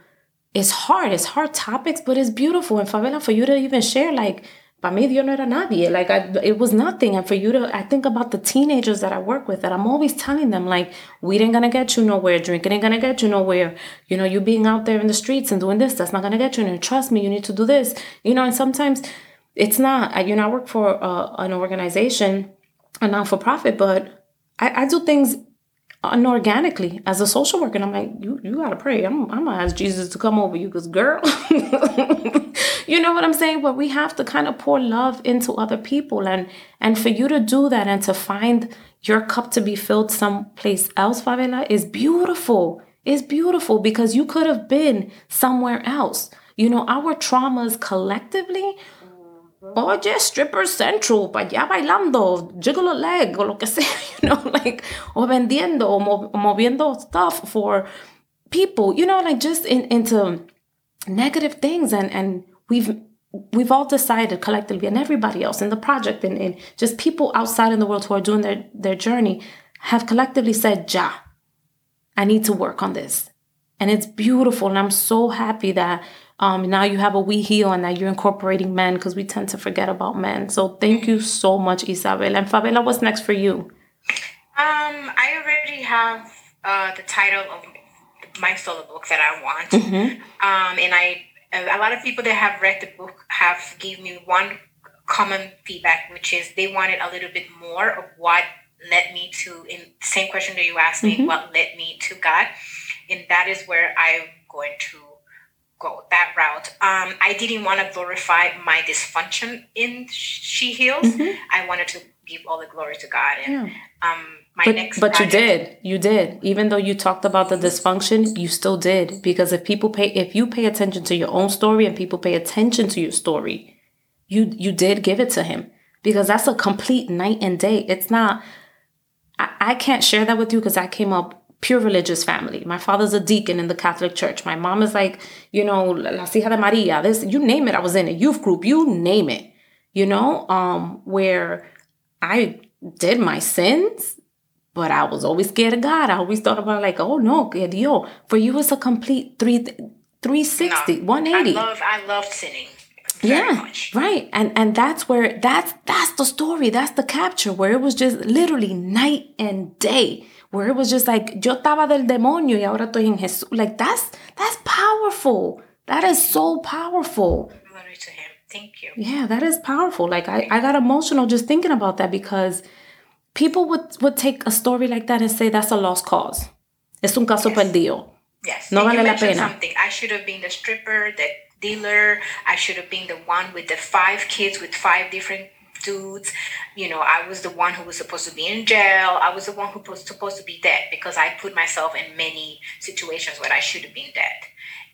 it's hard. It's hard topics, but it's beautiful. And Fabela, for you to even share, like, para mí Dios no era nadie. Like, I, it was nothing. And for you to, I think about the teenagers that I work with, that I'm always telling them, like, weed ain't gonna get you nowhere. Drinking ain't gonna get you nowhere. You know, you being out there in the streets and doing this, that's not gonna get you. And trust me, you need to do this. You know, and sometimes it's not. You know, I work for uh, an organization, a non for profit, but I, I do things unorganically as a social worker. And I'm like, you, you gotta pray. I'm, I'm gonna ask Jesus to come over you because, girl, [laughs] you know what I'm saying? But we have to kind of pour love into other people. And, and for you to do that and to find your cup to be filled someplace else, Fabela, is beautiful. It's beautiful because you could have been somewhere else. You know, our traumas collectively Oye, stripper central, para allá bailando, jiggle a leg, o lo que sea, [laughs] you know, like, o vendiendo, o mo- moviendo stuff for people, you know, like just in, into negative things. And, and we've, we've all decided collectively, and everybody else in the project, and, and just people outside in the world who are doing their, their journey, have collectively said, Ja, I need to work on this. And it's beautiful. And I'm so happy that um, now you have a We Heal and that you're incorporating men because we tend to forget about men. So thank you so much, Isabel. And Fabela, what's next for you? Um, I already have uh, the title of my solo book that I want. Um, and I, a lot of people that have read the book have given me one common feedback, which is they wanted a little bit more of what led me to, in same question that you asked me, what led me to God. And that is where I'm going to go that route. Um, I didn't want to glorify my dysfunction in She Heals. I wanted to give all the glory to God. And um, my But, next but you did. You did. Even though you talked about the dysfunction, you still did. Because if people pay if you pay attention to your own story and people pay attention to your story, you you did give it to him. Because that's a complete night and day. It's not I, I can't share that with you because I came up pure religious family. My father's a deacon in the Catholic Church. My mom is like, you know, La Hija de Maria. This, you name it. I was in a youth group. You name it. You know, um, where I did my sins, but I was always scared of God. I always thought about like, oh no, que Dios. For you, it's a complete three, 360, 180 I love I love sinning very yeah much. right and and that's where that's that's the story that's the capture where it was just literally night and day where it was just like yo estaba del demonio y ahora estoy en Jesús like that's that's powerful that is so powerful Glory to him. Thank you. yeah that is powerful like i, I got emotional just thinking about that because people would would take a story like that and say that's a lost cause es un caso perdido Yes. No and vale la pena. Something. I should have been the stripper, the dealer. I should have been the one with the five kids with five different dudes. You know, I was the one who was supposed to be in jail. I was the one who was supposed to be dead because I put myself in many situations where I should have been dead.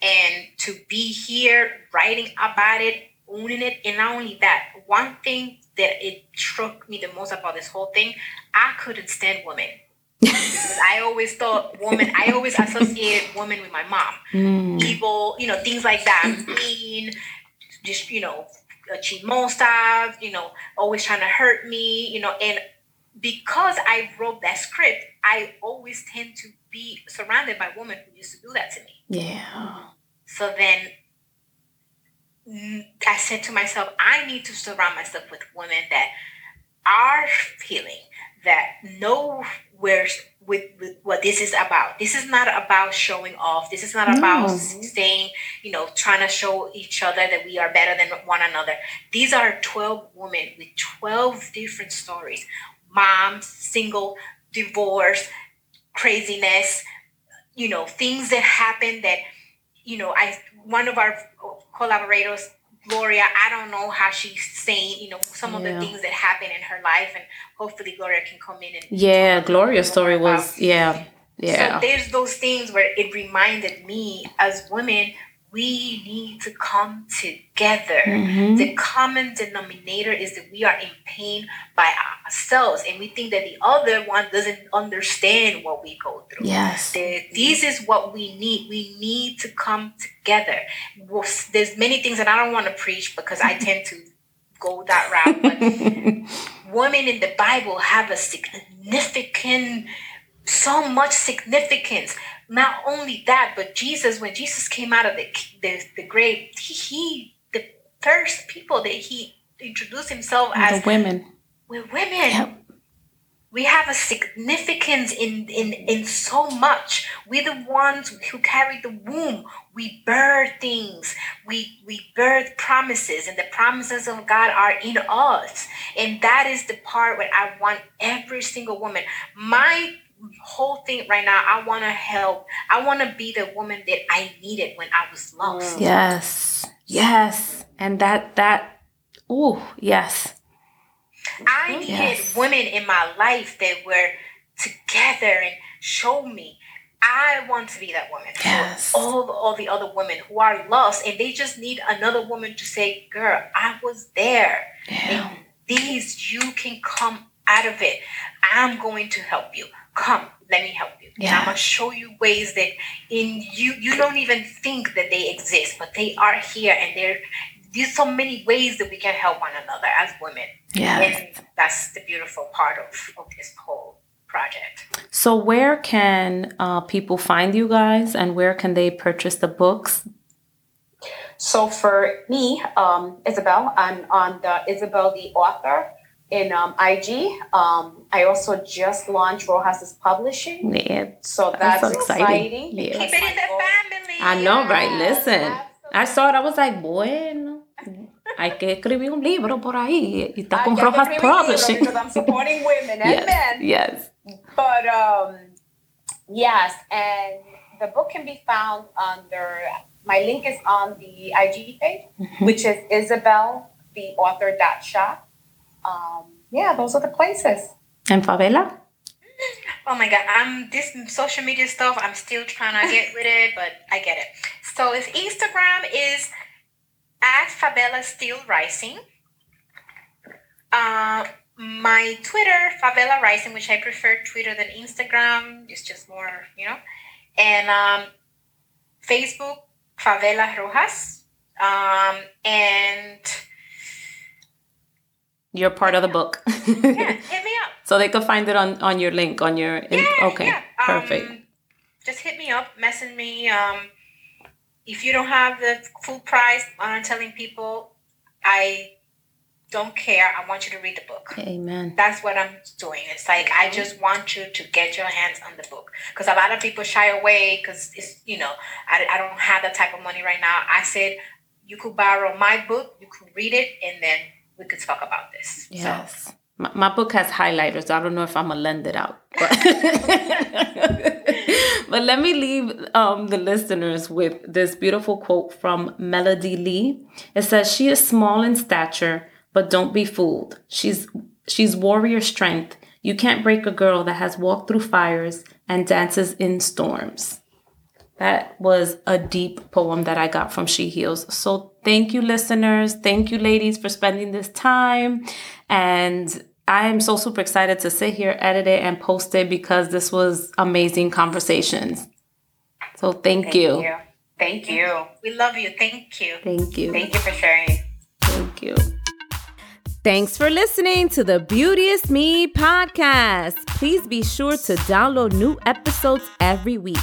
And to be here writing about it, owning it, and not only that, one thing that it struck me the most about this whole thing, I couldn't stand women because I always thought woman, I always associated woman with my mom. Mm. Evil, you know, things like that. Mean, just, you know, chismosa, you know, always trying to hurt me, you know, and because I wrote that script, I always tend to be surrounded by women who used to do that to me. Yeah. So then I said to myself, I need to surround myself with women that are feeling, that know where with, with what this is about. This is not about showing off. This is not about No. saying, you know, trying to show each other that we are better than one another. These are 12 women with 12 different stories. Moms, single, divorce, craziness, you know, things that happen that, you know, I one of our collaborators, Gloria, I don't know how she's saying, you know, some of the things that happen in her life and hopefully Gloria can come in and Yeah, Gloria's story was yeah. Yeah. so there's those things where it reminded me as women, we need to come together. Mhm. The common denominator is that we are in pain by ourselves and we think that the other one doesn't understand what we go through. Yes. This is what we need. We need to come together. There's many things that I don't want to preach because I tend to go that route, but [laughs] women in the Bible have a significant, so much significance. Not only that, but Jesus, when Jesus came out of the the, the grave, he, he the first people that he introduced himself as the women. Were women. Yep. We have a significance in, in in so much. We're the ones who carry the womb. We birth things. We we birth promises, and the promises of God are in us. And that is the part where I want every single woman. My whole thing right now, I want to help. I want to be the woman that I needed when I was lost. Yes. Yes. And that that oh, yes. I needed oh, Yes. women in my life that were together and show me. I want to be that woman Yes. all all the other women who are lost and they just need another woman to say, "Girl, I was there." Yeah. And these you can come out of it. I'm going to help you. Come, let me help you. And I'm gonna show you ways that in you you don't even think that they exist, but they are here and they're there's so many ways that we can help one another as women. Yes. And that's the beautiful part of, of this whole project. So where can uh, people find you guys and where can they purchase the books? So for me, um, Isabel, I'm on the Isabel the author in um, IG. Um, I also just launched Rojas's Publishing. Yeah. So That's that's, so exciting. exciting. Yeah. Keep it in the family. I know, right? Yes, Listen, I saw it. I was like, bueno, hay que escribir un libro por ahí. Y está I con get to Rojas escribir libros Publishing. Because I'm supporting women and [laughs] yes. men. Yes. But um, yes, and the book can be found under my link is on the IG page, Mm-hmm. which is Isabel the author dot shop. Um, yeah, those are the places. And Fabela? Oh my god, I'm this social media stuff. I'm still trying to get with it, but I get it. So if Instagram is at Fabela Still Rising. Uh, my Twitter, Fabela Rising, which I prefer Twitter than Instagram. It's just more, you know. And um, Facebook, Fabela Rojas. Um, and You're part of the book. yeah, hit me up. [laughs] so they could find it on, on your link, on your. in- Yeah, okay. yeah. Perfect. Um, just hit me up, message me. Um, if you don't have the full price, I'm telling people, I don't care. I want you to read the book. Amen. That's what I'm doing. It's like I just want you to get your hands on the book because a lot of people shy away because it's you know I, I don't have that type of money right now. I said you could borrow my book, you could read it, and then we could talk about this. So, Yes. My, book has highlighters. I don't know if I'm gonna lend it out, but, [laughs] but let me leave um, the listeners with this beautiful quote from Melody Lee. It says, "She is small in stature, but don't be fooled. She's she's warrior strength. You can't break a girl that has walked through fires and dances in storms." That was a deep poem that I got from She Heals. So thank you, listeners. Thank you, ladies, for spending this time. And I am so super excited to sit here, edit it, and post it because this was amazing conversations. So thank, Thank you. you. Thank you. We love you. Thank you. Thank you. Thank you for sharing. Thank you. Thanks for listening to the Beauteous Me podcast. Please be sure to download new episodes every week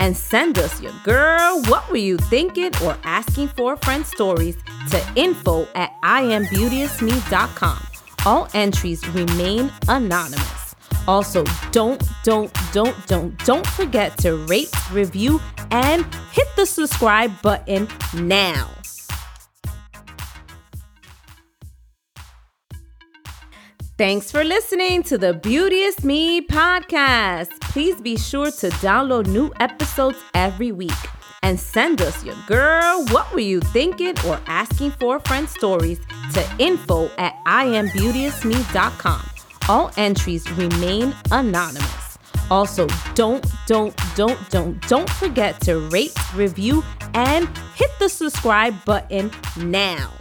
and send us your girl, what were you thinking, or asking for friend stories to info at iambeauteousme.com. All entries remain anonymous. Also, don't, don't, don't, don't, don't forget to rate, review, and hit the subscribe button now. Thanks for listening to the Beauteous Me podcast. Please be sure to download new episodes every week and send us your girl, what were you thinking, or asking for a friend stories to info at iambeauteousme.com. All entries remain anonymous. Also, don't, don't, don't, don't, don't forget to rate, review, and hit the subscribe button now.